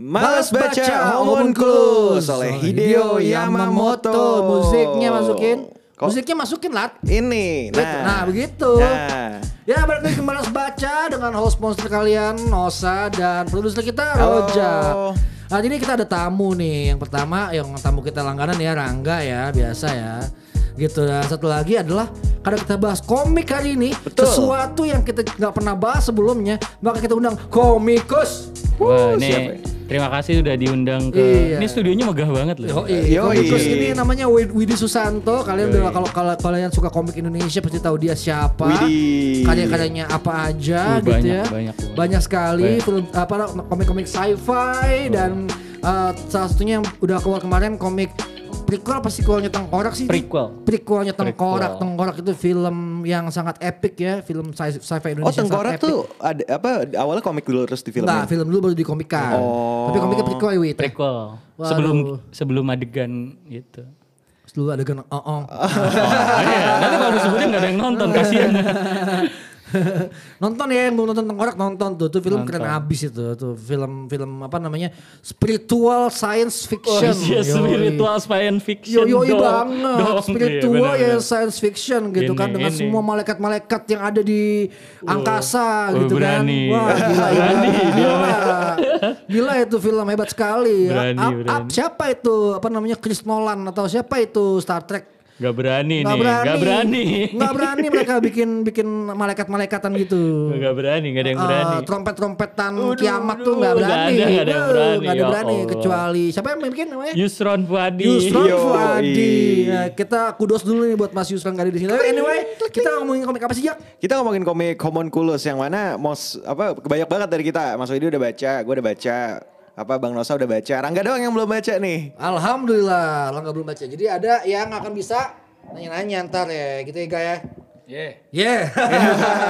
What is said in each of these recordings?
Males baca Homunculus oleh Hideo Yamamoto. Musiknya masukin. Kok- Musiknya masukin lat. Ini, nah, Nah, begitu. Nah, Ya balik lagi ke Malas Baca dengan host monster kalian Nosa dan produser kita Roja. Nah ini kita ada tamu nih. Yang pertama yang tamu kita langganan ya Rangga ya biasa ya. Gitu dan satu lagi adalah karena kita bahas komik hari ini Betul. sesuatu yang kita nggak pernah bahas sebelumnya maka kita undang komikus. Wah, nih ya? terima kasih udah diundang ke. Iya. Ini studionya megah banget loh. Yoi. komikus ini namanya Wid- Widi Susanto. Kalian udah kalau kalau kalian suka komik Indonesia pasti tahu dia siapa. Karya-karyanya apa aja Oh, gitu banyak, ya. banyak, banyak. Banyak sekali Banyak. film apa komik-komik sci-fi dan uh, salah satunya yang udah keluar kemarin komik prequel apa sequelnya Tengkorak sih? Prequel. Prequelnya Tengkorak. Prequel. Tengkorak itu film yang sangat epic ya, film sci- sci-fi oh Indonesia sangat Tengkorak tuh ada apa awalnya komik dulu terus di filmnya. Nah, film dulu baru dikomikan. Oh. Tapi komiknya prequel ya, Wid. Prequel. Waduh. Sebelum sebelum adegan gitu. Dulu ada kan oh, oh. Oh, iya. Nanti kalau disebutin gak ada yang nonton kasihan. nonton ya yang belum nonton tengkorak nonton tuh tuh film Nonton. keren abis itu tuh film film apa namanya spiritual science Oh, fiction iya, Yoi. spiritual science yo fiction. yo dong. banget Dong, spiritual iya, ya benar-benar. science fiction gitu kan dengan ini. semua malaikat-malaikat yang ada di angkasa Oh, gitu berani. kan wah gila Berani gila, gila itu film hebat sekali Berani, Up- up, berani. siapa itu apa namanya Chris Nolan atau siapa itu Star Trek Gak berani Nggak nih, berani. gak berani. Nggak berani mereka bikin bikin malaikat-malaikatan gitu. Gak berani, gak ada yang Eh, berani. trompet-trompetan Uduh, kiamat tuh uduh, nggak berani. ada, nggak ada yang berani, nggak ada ya berani Allah. kecuali siapa yang bikin namanya? Yusron Fuadi. Yusron Yoi. Fuadi. Nah, kita kudos dulu nih buat Mas Yusron gak ada di sini. Tapi Anyway, kita ngomongin komik apa sih, Jak? Kita ngomongin komik Homunculus yang mana mos apa banyak banget dari kita. Mas Widi udah baca, gue udah baca, apa Bang Nosa udah baca. Rangga doang yang belum baca nih. Alhamdulillah, lo nggak belum baca. Jadi ada yang akan bisa nanya-nanya ntar ya, gitu ya, Ga ya. Yeah. Yeah.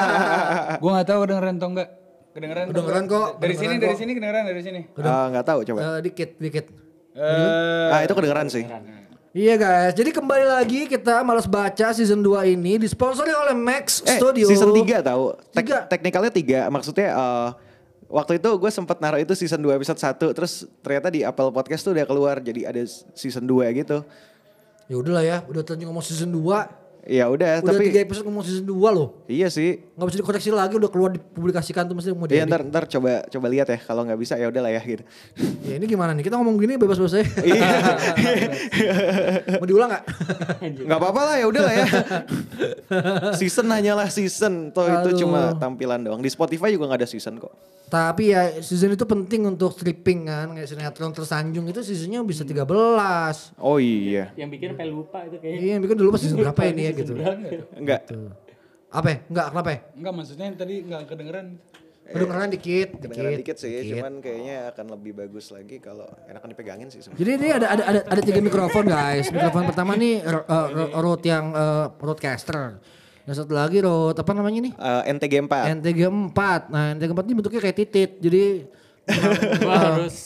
Gue gak tahu kedengeran atau enggak. Kedengeran. Kedengeran enggak? kok, Dari sini, dari sini kedengeran dari sini. Ah, nggak tahu coba. Eh, dikit, dikit. Eh, Ah itu kedengeran sih. Iya guys, jadi kembali lagi kita malas baca season 2 ini disponsori oleh Max Eh, Studio. season 3 tahu. Tek Tiga. Teknikalnya 3. Maksudnya eh, waktu itu gue sempat naruh itu season 2 episode 1 terus ternyata di Apple Podcast tuh udah keluar jadi ada season 2 gitu. Ya udahlah ya, udah tadi ngomong season 2. Ya udah, Udah tapi 3 episode ngomong season 2 loh. iya sih. Nggak bisa dikoreksi lagi, udah keluar dipublikasikan tuh mesti mau Iya ntar ntar coba coba lihat ya kalau nggak bisa ya udahlah ya gitu. Ya ini gimana nih? Kita ngomong gini bebas-bebas aja. Iya. mau diulang nggak? Nggak apa-apa lah ya udahlah ya. season hanyalah season. Toh itu Aduh. cuma tampilan doang. Di Spotify juga nggak ada season kok. Tapi ya season itu penting untuk stripping kan. Kayak sinetron tersanjung itu seasonnya bisa 13. Oh iya. Yang bikin sampai lupa itu kayaknya. Iya, bikin dulu pas season berapa ini ya gitu. Enggak. Apa ya? Enggak, kenapa ya? enggak maksudnya yang tadi enggak kedengeran. Kedengeran dikit, Kedengeran dikit, sih, dikit. cuman kayaknya akan lebih bagus lagi kalau enakan dipegangin sih sebenarnya. Jadi ini ada ada ada ada tiga mikrofon guys. Mikrofon pertama nih ro- uh, ro- Rode yang uh, Rodecaster. Yang satu lagi Rode apa namanya nih? Eh, NTG 4. NTG 4. Nah, NTG 4 ini bentuknya kayak titit. Jadi Gua harus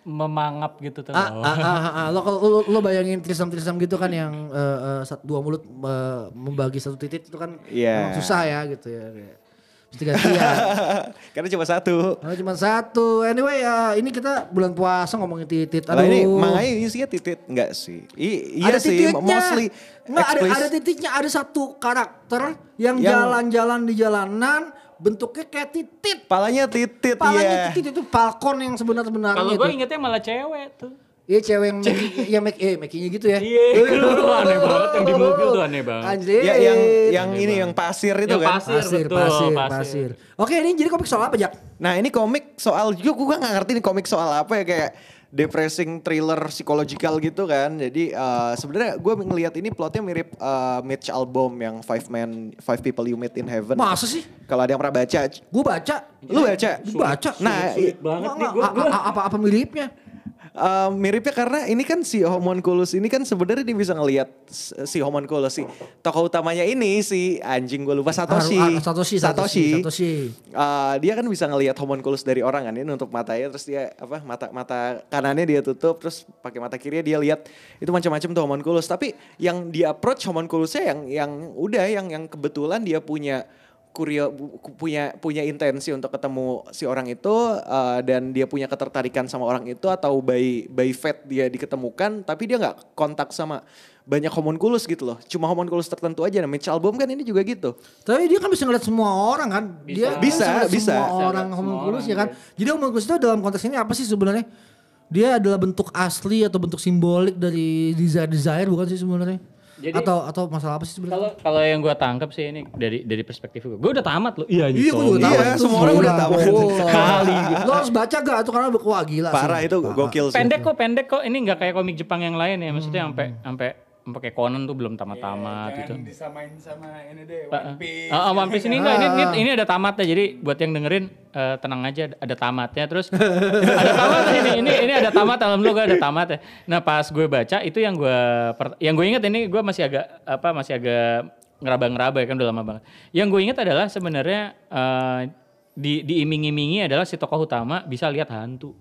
memangap gitu tuh. ah, ah, ah, ah, ah. Lo, kalau lo, lo bayangin trisam-trisam gitu kan yang uh, uh, sat- dua mulut uh, membagi satu titit itu kan Iya. emang susah ya gitu ya. Mesti gantian. Karena cuma satu. Nah, cuma satu. Anyway, uh, ini kita bulan puasa ngomongin titit. Lah ini Aduh. makanya isinya titit enggak sih? I- iya ada sih, titiknya. mostly Nggak, ada, ada titiknya, ada satu karakter yang jalan-jalan di jalanan bentuknya kayak titit. Palanya titit Palanya iya. titit itu Falcon yang sebenar-benarnya Kalau itu. gue ingetnya malah cewek tuh. Iya cewek yang yang make eh makinya gitu ya. Iya, itu aneh banget yang di mobil tuh aneh banget. Anjir. Ya yang yang ini yang pasir itu Yang kan. pasir. pasir, betul, pasir, pasir. pasir. Oke, ini jadi komik soal apa, Jak? Nah ini komik soal juga gue gak ngerti nih komik soal apa ya kayak depressing thriller psychological gitu kan. Jadi eh, sebenarnya gue ngelihat ini plotnya mirip eh, Mitch Albom yang Five Men Five People You Meet in Heaven. Masa sih? Kalau ada yang pernah baca, Gue baca. lu baca? Gue baca. Nah, Sulit banget nih Nggak, gue. a- a- apa apa miripnya? Eh, miripnya karena ini kan si Homunculus ini kan sebenarnya dia bisa ngelihat si Homunculus si tokoh utamanya ini si anjing gue lupa Satoshi. Ah, ah, Satoshi, Satoshi, Satoshi. Eh, dia kan bisa ngelihat Homunculus dari orang kan ini untuk matanya terus dia apa mata mata kanannya dia tutup terus pakai mata kirinya dia lihat itu macam-macam tuh Homunculus tapi yang dia approach Homunculusnya yang yang udah yang yang kebetulan dia punya kurio punya punya intensi untuk ketemu si orang itu uh, dan dia punya ketertarikan sama orang itu atau by by fate dia diketemukan tapi dia nggak kontak sama banyak homunculus gitu loh. Cuma homunculus tertentu aja. Nah, Mitch Albom kan ini juga gitu. Tapi dia kan bisa ngeliat semua orang kan. Dia Bisa, ngeliat bisa. Semua Bisa orang homunculus ya kan. Jadi homunculus itu dalam konteks ini apa sih sebenarnya? Dia adalah bentuk asli atau bentuk simbolik dari desire-desire bukan sih sebenarnya? Jadi- atau atau masalah apa sih sebenarnya? Kalau kalau yang gue tangkap sih ini dari dari perspektif gue. Gue udah tamat loh. Iya, Iya, gue tahu. Iya, itu semua orang udah tahu. Wah. Sekali Lo harus baca gak? Itu karena wah gila Parah sih. itu gokil sih. pendek kok pendek kok ini nggak kayak komik Jepang yang lain ya maksudnya sampai sampai sampai kayak Conan tuh belum tamat-tamat gitu. Jangan disamain sama ini deh, Ah, One Piece. ah, One Piece ini enggak ini, ini ini ada tamatnya jadi buat yang dengerin eh, tenang aja ada tamatnya terus ada tamatnya ini ini ini ada tamat alhamdulillah gue ada tamatnya. Nah pas gue baca itu yang gue yang gue inget ini gue masih agak apa masih agak ngeraba-ngeraba ya kan udah lama banget. Yang gue inget adalah sebenarnya eh, di diiming-imingi adalah si tokoh utama bisa lihat hantu.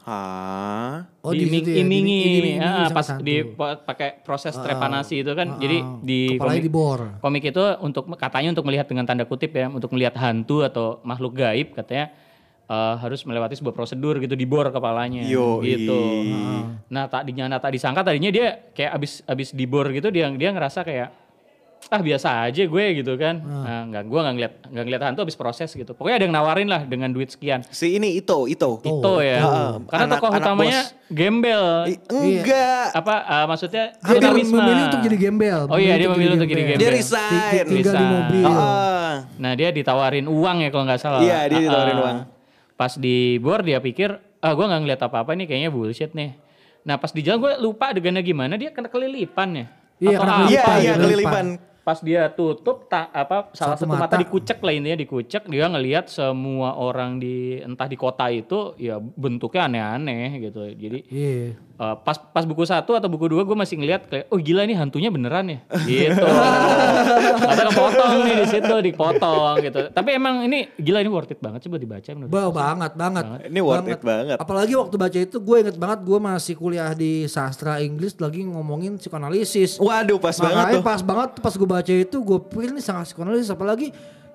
Hah? Oh, di ya, ah, pas hantu. di po- pakai proses trepanasi itu kan jadi ah. di komik, dibor. komik itu untuk katanya untuk melihat dengan tanda kutip ya untuk melihat hantu atau makhluk gaib katanya eh, harus melewati sebuah prosedur gitu dibor kepalanya Yoi. gitu. Nah tadinya nah, tak disangka tadinya dia kayak abis abis dibor gitu dia dia ngerasa kayak ah biasa aja gue gitu kan. Nah, nggak gue nggak ngeliat nggak ngeliat hantu abis proses gitu. Pokoknya ada yang nawarin lah dengan duit sekian. Si ini Ito, Ito. Itu ya. Heeh, Karena anak- tokoh anak utamanya bos. gembel. I- enggak. Apa ah, maksudnya Dia memilih, untuk jadi gembel. Oh iya, dia memilih untuk jadi Dia gembel. resign. Ting- Tinggal di Resign. mobil. Heeh. Nah dia ditawarin uang ya kalau nggak salah. Iya, dia Ah, ditawarin ah. uang. Pas di bor dia pikir, ah gue nggak ngeliat apa-apa nih kayaknya bullshit nih. Nah pas di jalan gue lupa adegannya gimana dia kena kelilipan ya. Iya, apa Iya, Kelilipan, iya kelilipan. Pas dia tutup tak apa salah Satu satu, mata. mata. dikucek lah intinya dikucek dia ngelihat semua orang di entah di kota itu ya bentuknya aneh-aneh gitu. Jadi Iya. Uh, pas pas buku satu atau buku dua gue masih ngeliat kayak oh gila ini hantunya beneran ya gitu ada kepotong nih di situ dipotong gitu tapi emang ini gila ini worth it banget coba dibaca menurut Ba- banget, banget. Ini worth it banget. Apalagi waktu baca itu gue inget banget gue masih kuliah di sastra Inggris lagi ngomongin psikoanalisis. Waduh, pas banget Makanya tuh. pas banget pas gue baca itu gue pikir ini sangat psikoanalisis apalagi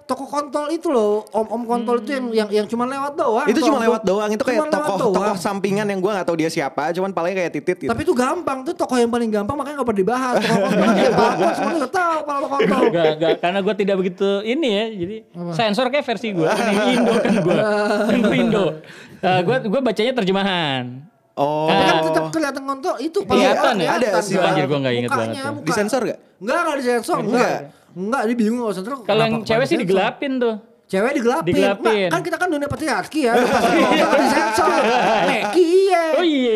toko kontol itu loh om-om kontol itu yang yang yang cuma lewat doang. Itu cuma lewat doang. Itu kayak tokoh doang. tokoh sampingan yang gue gak tahu dia siapa. Cuman palanya kayak titit gitu. Tapi itu gampang tuh tokoh yang paling gampang makanya gak pernah dibahas. Tokoh kontol semua udah tahu kalau kontol. Gak, gak, karena gue tidak begitu ini ya, jadi sensor kayak versi gue, ini Indo kan gue, gue Indo. gue gue bacanya terjemahan. Oh. Tapi kan tetap kelihatan kontol itu Kelihatan ya? Ada sih. Anjir, gua nggak inget banget muka. Disensor gak? Enggak, enggak disensor. Enggak. Enggak, dia bingung kalau sensor. Kalau yang cewek sih digelapin tuh. Cewek digelapin. Digelapin. Enggak, kan kita kan dunia patriarki ya. Pas kita disensor. Neki iya. Oh iya,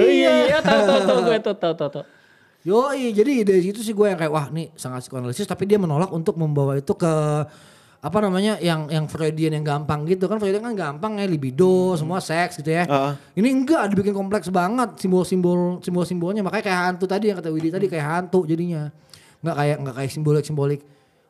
oh iya, iya, tahu tahu tahu gue tahu tahu tahu. Yoi, jadi dari situ sih gue yang kayak wah nih sangat psikoanalisis tapi dia menolak untuk membawa itu ke apa namanya yang yang Freudian yang gampang gitu kan Freudian kan gampang ya libido semua seks gitu ya. Heeh. Ini enggak dibikin kompleks banget simbol-simbol simbol-simbolnya makanya kayak hantu tadi yang kata Widi tadi kayak hantu jadinya. Enggak kayak enggak kayak simbolik-simbolik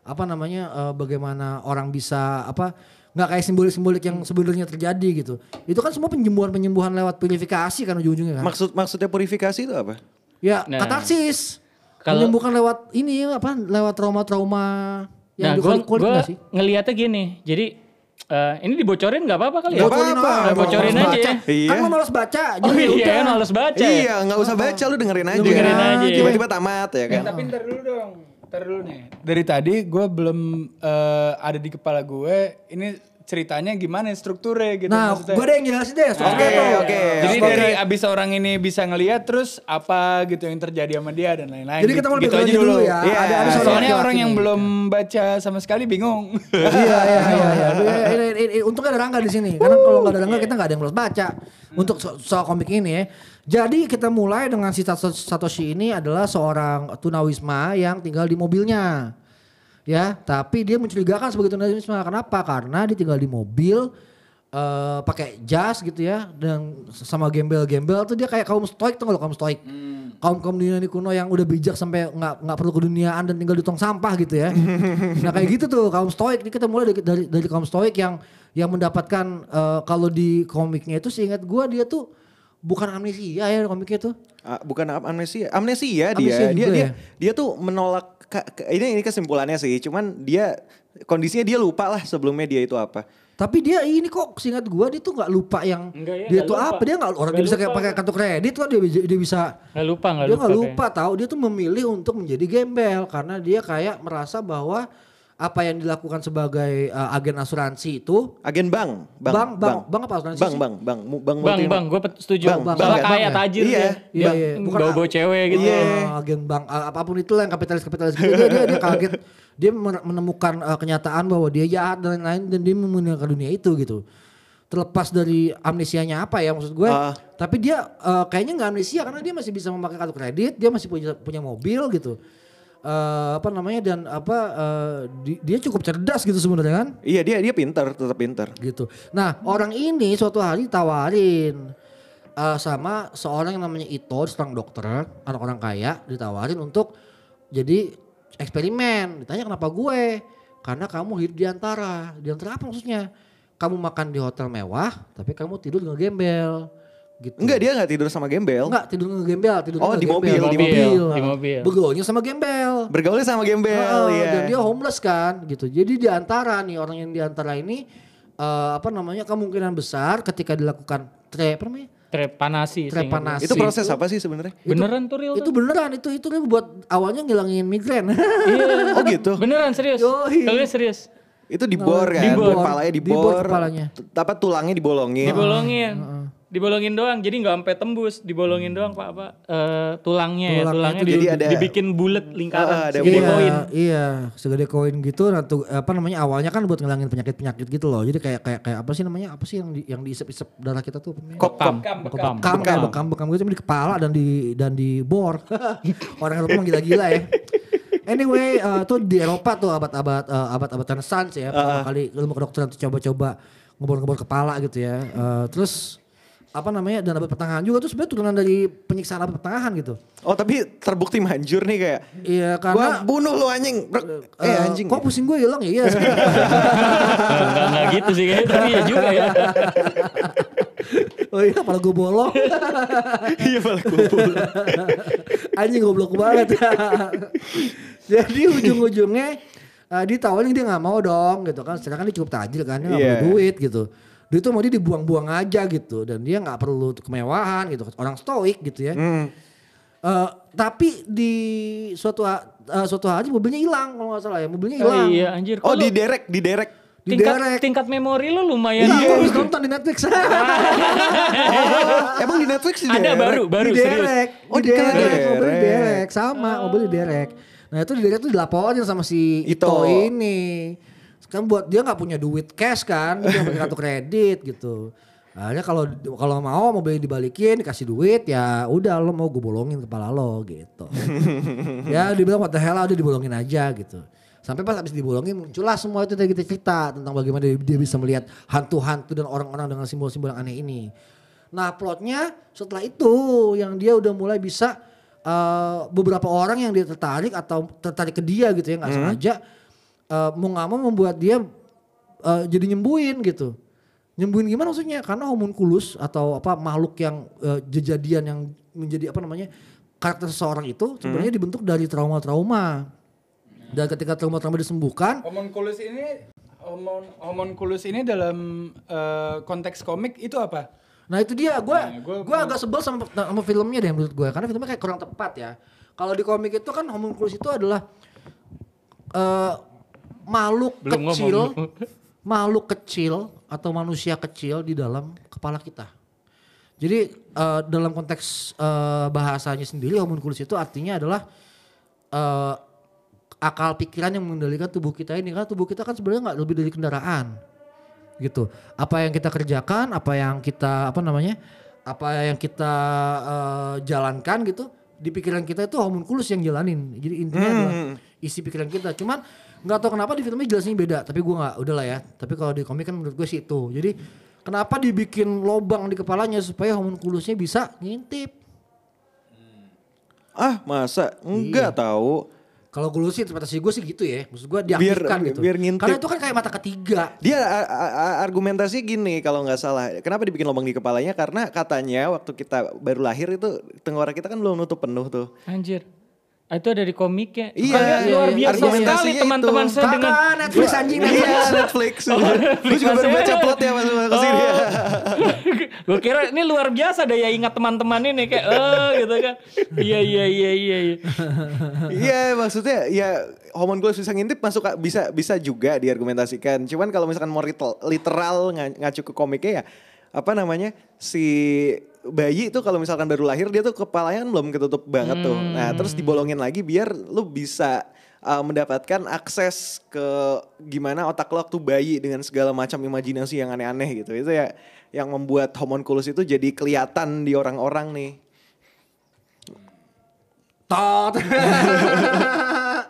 apa namanya eh, bagaimana orang bisa apa nggak kayak simbolik-simbolik yang sebenarnya terjadi gitu. Itu kan semua penyembuhan-penyembuhan lewat purifikasi kan ujung-ujungnya kan. Maksud maksudnya purifikasi itu apa? Ya, Nah. katarsis. Kalau- Menyembuhkan lewat ini apa? Lewat trauma-trauma yang Nah, gue kulit gue nggak sih? ngelihatnya gini, jadi eh, ini dibocorin nggak apa-apa kali ya? Nggak apa-apa. ah, Bocorin aja baca. ya. Iya. Kan lu males baca. Oh jadi iya, udah. kan males baca ya. Iya, nggak usah baca lu dengerin aja. Dengerin aja. Tiba-tiba tamat ya kan. Tapi ntar dulu dong. Ntar dulu nih. Dari tadi gue belum eh, ada di kepala gue. Ini ceritanya gimana strukturnya gitu. Nah, maksudnya. gue ada yang jelasin deh. Oke, soalnya. oke. Jadi Oke. dari abis orang ini bisa ngelihat terus apa gitu yang terjadi sama dia dan lain-lain. Jadi kita mau gitu aja dulu, dulu. ya. Iya. Ada, ada Soalnya laki-laki orang yang belum baca sama sekali bingung. iya iya iya iya. Ini- Untungnya ada Rangga di sini. Karena kalau nggak ada Rangga kita nggak ada yang males baca untuk so- soal komik ini ya. Jadi kita mulai dengan si Sato- Satoshi ini adalah seorang tunawisma yang tinggal di mobilnya. Ya, tapi dia mencurigakan sebagai tunawisma. Kenapa? Karena dia tinggal di mobil eh pakai jas gitu ya dan sama gembel-gembel tuh dia kayak kaum stoik tuh kalau kaum stoik kaum kaum dunia kuno yang udah bijak sampai nggak nggak perlu keduniaan dan tinggal di tong sampah gitu ya nah kayak gitu tuh kaum stoik Ini kita mulai dari dari, dari kaum stoik yang yang mendapatkan eh, kalau di komiknya itu seingat gua dia tuh bukan amnesia ya komiknya tuh Ah, bukan am- amnesia, amnesia dia. Amnesia dia juga dia ya? dia tuh menolak ini ini kesimpulannya sih. Cuman dia kondisinya dia lupa lah sebelumnya dia itu apa. Tapi dia ini kok seingat gua dia tuh nggak lupa yang Enggak ya, dia tuh lupa. apa dia nggak orang Nggak dia bisa kayak pakai kartu kredit kok dia bisa- dia bisa Nggak lupa, nggak dia lupa. nggak lupa tahu dia tuh memilih untuk menjadi gembel karena dia kayak merasa bahwa apa yang dilakukan sebagai uh, agen asuransi itu Agen bank, Bang, bang, bang apa asuransi Bang, sih? bang, bang, mu- bang, Bang, multi- bang, gue setuju. Bang, Bang, bang, Malah bang, kaya bang. tajir Iya, dia. iya, iya. Bukan- Bawa-bawa cewek gitu. Iya. Oh, agen bank uh, apa pun itu lah yang kapitalis kapitalis gitu dia, dia dia kaget dia men- menemukan uh, kenyataan bahwa dia jahat dan lain-lain dan dia meninggalkan dunia itu gitu terlepas dari amnesianya apa ya maksud gue Ah. tapi dia uh, kayaknya nggak amnesia karena dia masih bisa memakai kartu kredit dia masih punya punya mobil gitu Eh, apa namanya dan apa eh, di- dia cukup cerdas gitu sebenarnya kan Iya dia dia pintar, tetap pintar. gitu. Nah orang ini suatu hari tawarin eh, sama seorang yang namanya Ito, seorang dokter, anak orang kaya, ditawarin untuk jadi eksperimen. Ditanya kenapa gue? Karena kamu hidup di antara. Di antara apa maksudnya? Kamu makan di hotel mewah, tapi kamu tidur ngegembel. Gitu. Enggak dia nggak tidur sama gembel. Enggak tidur ngegembel, tidur Oh, di ngegembel. mobil, di mobil, di mobil. Begonya sama gembel. Bergaulnya sama gembel, Heeh, iya. Dan dia homeless kan gitu. Jadi di antara nih orang yang di antara ini eh, apa namanya kemungkinan besar ketika dilakukan tre apa namanya? Trepanasi. Trepanasi. itu proses apa sih sebenarnya? Beneran tuh real Itu tuh. beneran itu itu dia buat awalnya ngilangin migrain. Iya. Oh gitu. Beneran serius. Yoi. Kalian serius. Itu dibor kan, Dibor. kepalanya Dibor dibor, kepalanya. apa tulangnya dibolongin. Dibolongin. Dibolongin doang, jadi nggak sampai tembus, dibolongin doang pak apa eh, tulangnya, ya, Tulangnya tulangnya itu di- jadi ada- dibikin bulat lingkaran, Ah, ada segede bulat. koin. Iya, segede koin gitu nah tuh, apa namanya awalnya kan buat ngilangin penyakit-penyakit gitu loh. Jadi kayak kayak kayak apa sih namanya? Apa sih yang di, yang diisep-isep darah kita tuh? apa namanya? Bekam, Bekam, bekam, bekam bekam bekam gitu di kepala dan di dan di bor orang Eropa gila-gila ya anyway eh, tuh di Eropa tuh abad-abad eh, abad-abad Renaissance ya pertama kali ilmu kedokteran tuh coba-coba ngebor-ngebor kepala gitu ya Eh, terus apa namanya dan abad pertengahan juga tuh sebenarnya turunan dari penyiksaan abad pertengahan gitu Oh tapi terbukti manjur nih kayak. iya Gua karena bunuh lu anjing. Bro. Eh, eh, anjing. kok pusing gue hilang ya iya Enggak, enggak gitu sih kayaknya, tapi ya juga ya. oh iya kepala gue bolong Iya malah kumpul. Anjing goblok banget. Jadi ujung-ujungnya uh, ditawarin dia nggak mau dong gitu kan. Sedangkan dia cukup tajir kan, dia nggak Iya. perlu duit gitu. Dia tuh mau dia dibuang-buang aja gitu dan dia nggak perlu kemewahan gitu. Orang stoik gitu ya. Hmm. Eh, tapi di suatu eh, suatu hari mobilnya hilang kalau nggak salah ya. Mobilnya Oh hilang. iya anjir. Oh di derek, di derek. Di tingkat, derek. tingkat memori lu lumayan. Iya. habis nonton di Netflix. Oh, emang di Netflix di Ada derek? baru, baru di serius. derek. Oh, di di derek. derek. Mobil di derek. Sama, mobil di derek. Nah itu di derek tuh dilaporin sama si Ito, Ito. ini. Kan buat dia nggak punya duit cash kan. Dia pakai kartu kredit gitu. Akhirnya kalau kalau mau mobilnya dibalikin dikasih duit ya udah lo mau gue bolongin kepala lo gitu. ya dibilang what the hell udah dibolongin aja gitu. Sampai pas habis dibolongin muncullah semua itu dari kita cerita tentang bagaimana dia, dia bisa melihat hantu-hantu dan orang-orang dengan simbol-simbol yang aneh ini. Nah plotnya setelah itu yang dia udah mulai bisa eh, beberapa orang yang dia tertarik atau tertarik ke dia gitu ya nggak sengaja eh, mau nggak mau membuat dia eh, jadi nyembuhin gitu. Nyembuhin gimana maksudnya? Karena homunculus atau apa makhluk yang eh, kejadian yang menjadi apa namanya karakter seseorang itu sebenarnya dibentuk dari trauma-trauma. Dan ketika trauma-trauma disembuhkan, Homunculus ini homon homunculus ini dalam eh, konteks komik itu apa? Nah itu dia, gue Nah, gue gua- agak sebel sama, sama filmnya deh menurut gue, karena filmnya kayak kurang tepat ya. Kalau di komik itu kan homunculus itu adalah eh makhluk Belum kecil, ngomong. makhluk kecil atau manusia kecil di dalam kepala kita. Jadi eh, dalam konteks eh, bahasanya sendiri homunculus itu artinya adalah eh, akal pikiran yang mengendalikan tubuh kita ini. Karena tubuh kita kan sebenarnya nggak lebih dari kendaraan gitu. Apa yang kita kerjakan apa yang kita apa namanya apa yang kita eh, jalankan gitu di pikiran kita itu homunculus yang jalanin. Jadi intinya adalah isi pikiran kita. Cuman nggak tahu kenapa di filmnya jelasnya beda tapi gua nggak udahlah ya tapi kalau di komik kan menurut gue sih itu jadi kenapa dibikin lobang di kepalanya supaya homunculusnya bisa ngintip Ah masa? Enggak tahu. kalau gue sih interpretasi gue sih gitu ya maksud gue Biar- diaktifkan gitu biar ngintip. karena itu kan kayak mata ketiga Dia argumentasi gini kalau nggak salah. Kenapa dibikin lubang di kepalanya? Karena katanya waktu kita baru lahir itu tenggorok kita kan belum nutup penuh tuh. Anjir. Ah, Itu ada di komiknya. Iya, Kalian iya, luar iya. biasa sekali Argumentasinya teman-teman saya dengan Netflix anjing Netflix. Iya Netflix. Gue juga baru baca plotnya pas masuk ke sini. gue kira ini luar biasa daya ingat teman-teman ini kayak eh gitu kan. Iya iya iya iya. iya. Iya maksudnya ya homunculus bisa ngintip masuk bisa bisa juga diargumentasikan. Cuman kalau misalkan mau literal, literal nga- ngacu ke komiknya ya apa namanya si bayi itu kalau misalkan baru lahir dia tuh kepalanya kan belum ketutup banget tuh. Nah terus dibolongin lagi biar lu bisa uh, mendapatkan akses ke gimana otak lo waktu bayi dengan segala macam imajinasi yang aneh-aneh gitu. Itu ya yang membuat homunculus itu jadi kelihatan di orang-orang nih. Tot.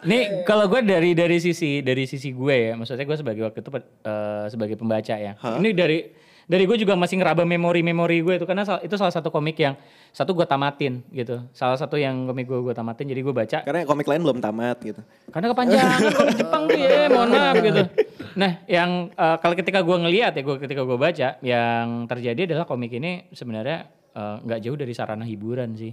Nih kalau gue dari dari sisi dari sisi gue ya, maksudnya gue sebagai waktu itu eh, sebagai pembaca ya. Ini dari dari gue juga masih ngeraba memori-memori gue itu karena itu salah satu komik yang satu gue tamatin gitu. Salah satu yang komik gue gue tamatin jadi gue baca Karena komik lain belum tamat gitu. karena kepanjangan komik Jepang tuh ya, mohon maaf gitu. Nah, yang eh, kalau ketika gue ngelihat ya, gue ketika gue baca, yang terjadi adalah komik ini sebenarnya eh, nggak jauh dari sarana hiburan sih.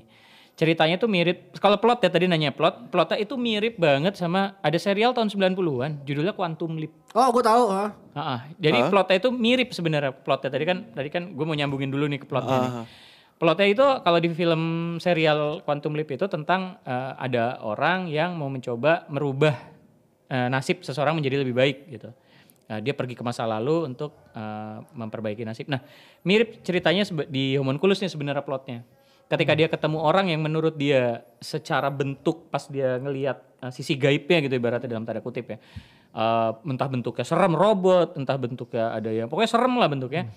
Ceritanya tuh mirip, kalau plot ya tadi nanya plot, plotnya itu mirip banget sama ada serial tahun 90-an, judulnya Quantum Leap. Oh, gue tahu. ah. Ah. jadi plotnya itu mirip sebenarnya plotnya tadi kan tadi kan gue mau nyambungin dulu nih ke plotnya nih. Plotnya itu kalau di film serial Quantum Leap itu tentang eh, ada orang yang mau mencoba merubah eh, nasib seseorang menjadi lebih baik gitu. Nah, dia pergi ke masa lalu untuk eh, memperbaiki nasib. Nah, mirip ceritanya di Homunculus nih sebenarnya plotnya. Ketika dia ketemu orang yang menurut dia secara bentuk pas dia ngelihat eh, sisi gaibnya gitu ibaratnya dalam tanda kutip ya. Eh, entah bentuknya serem robot, entah bentuknya ada yang pokoknya serem lah bentuknya.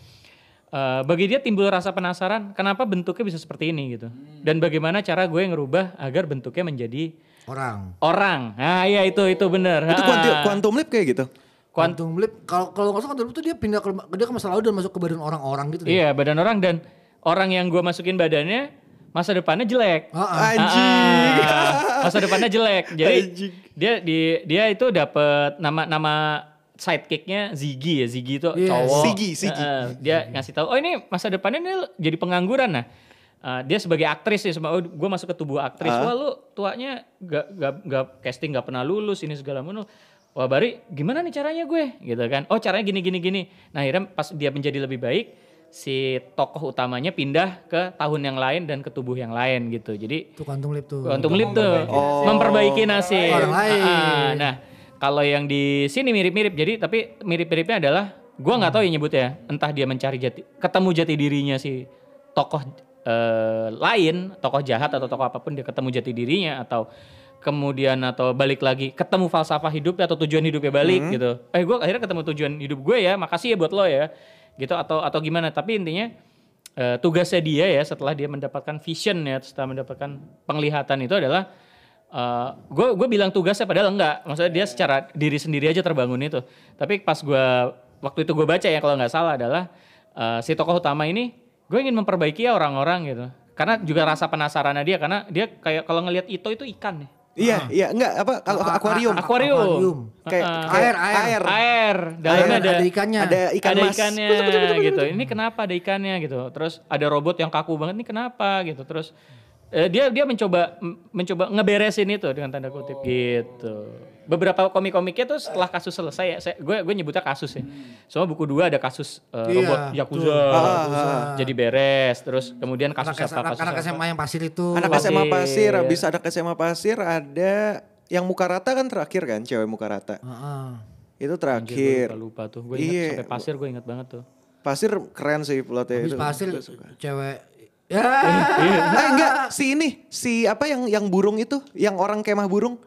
Eh, bagi dia timbul rasa penasaran kenapa bentuknya bisa seperti ini gitu. Dan bagaimana cara gue ngerubah agar bentuknya menjadi Orang. orang. Nah, iya itu itu benar. Itu quantum, quantum leap kayak gitu. Quantum Leap. Kalau kalau nggak salah Quantum Leap itu dia pindah ke dia ke masa lalu dan masuk ke badan orang-orang gitu. deh. Iya, badan orang dan orang yang gue masukin badannya masa depannya jelek. Ah, ah. Anjing. Ah, masa depannya jelek. Jadi Anjing. dia di dia itu dapat nama nama sidekicknya Ziggy ya Ziggy itu Iya, cowok. Ziggy, Ziggy. Heeh, dia ngasih tahu oh ini masa depannya nih jadi pengangguran nah. eh, dia sebagai aktris ya, oh, gue masuk ke tubuh aktris. Wah lu tuanya gak, gak, gak casting gak pernah lulus ini segala macam. Wah Bari gimana nih caranya gue gitu kan. Oh caranya gini gini gini. Nah akhirnya pas dia menjadi lebih baik si tokoh utamanya pindah ke tahun yang lain dan ke tubuh yang lain gitu. Jadi Itu Quantum Leap tuh. Quantum Leap tuh memperbaiki nasib. Orang lain. Ah, ah. nah, kalau yang di sini mirip-mirip. Jadi tapi mirip-miripnya adalah gua nggak tahu ya nyebutnya. Entah dia mencari jati ketemu jati dirinya si tokoh eh, lain, tokoh jahat atau tokoh apa pun dia ketemu jati dirinya atau kemudian atau balik lagi ketemu falsafah hidupnya atau tujuan hidupnya balik gitu. Eh gua akhirnya ketemu tujuan hidup gue ya. Makasih ya buat lo ya. Gitu atau atau gimana. Tapi intinya eh, tugasnya dia ya setelah dia mendapatkan vision ya setelah mendapatkan penglihatan itu adalah gue gue bilang tugasnya padahal enggak. Maksudnya dia secara diri sendiri aja terbangun itu. Tapi pas gue waktu itu gue baca ya kalau nggak salah adalah eh, si tokoh utama ini gue ingin memperbaiki ya orang-orang gitu. Karena juga rasa penasarannya dia karena dia kayak kalau ngelihat itu itu ikan nih Iya, iya, enggak apa kalau A- a- akuarium. Akuarium. Akuarium. Kayak, Ah. kayak Air, air. air. air dalamnya Ada, ada ada ikannya. Ada ikan ada mas. ikannya gitu. Ini kenapa ada ikannya gitu. Terus ada robot yang kaku banget ini kenapa gitu. Terus eh, dia dia mencoba mencoba ngeberesin itu dengan tanda kutip gitu. Beberapa komik-komiknya tuh setelah kasus selesai ya, saya, gue gue nyebutnya kasus ya. Soalnya buku dua ada kasus eh, Iya, robot Yakuza. Ah, Jadi beres. Terus kemudian kasus Anak, apa anak, kasus anak apa. SMA yang pasir itu. Anak Pasir. SMA pasir, habis anak SMA pasir ada yang muka rata kan terakhir kan, cewek muka rata. Ah, ah. Itu Anjir, gue terakhir. lupa, lupa tuh. Gue ingat Iya. sampai pasir gue ingat banget tuh. Pasir keren sih plotnya Habis itu. pasir cewek. Ya. Eh enggak, si ini, si apa yang yang burung itu, yang orang kemah burung.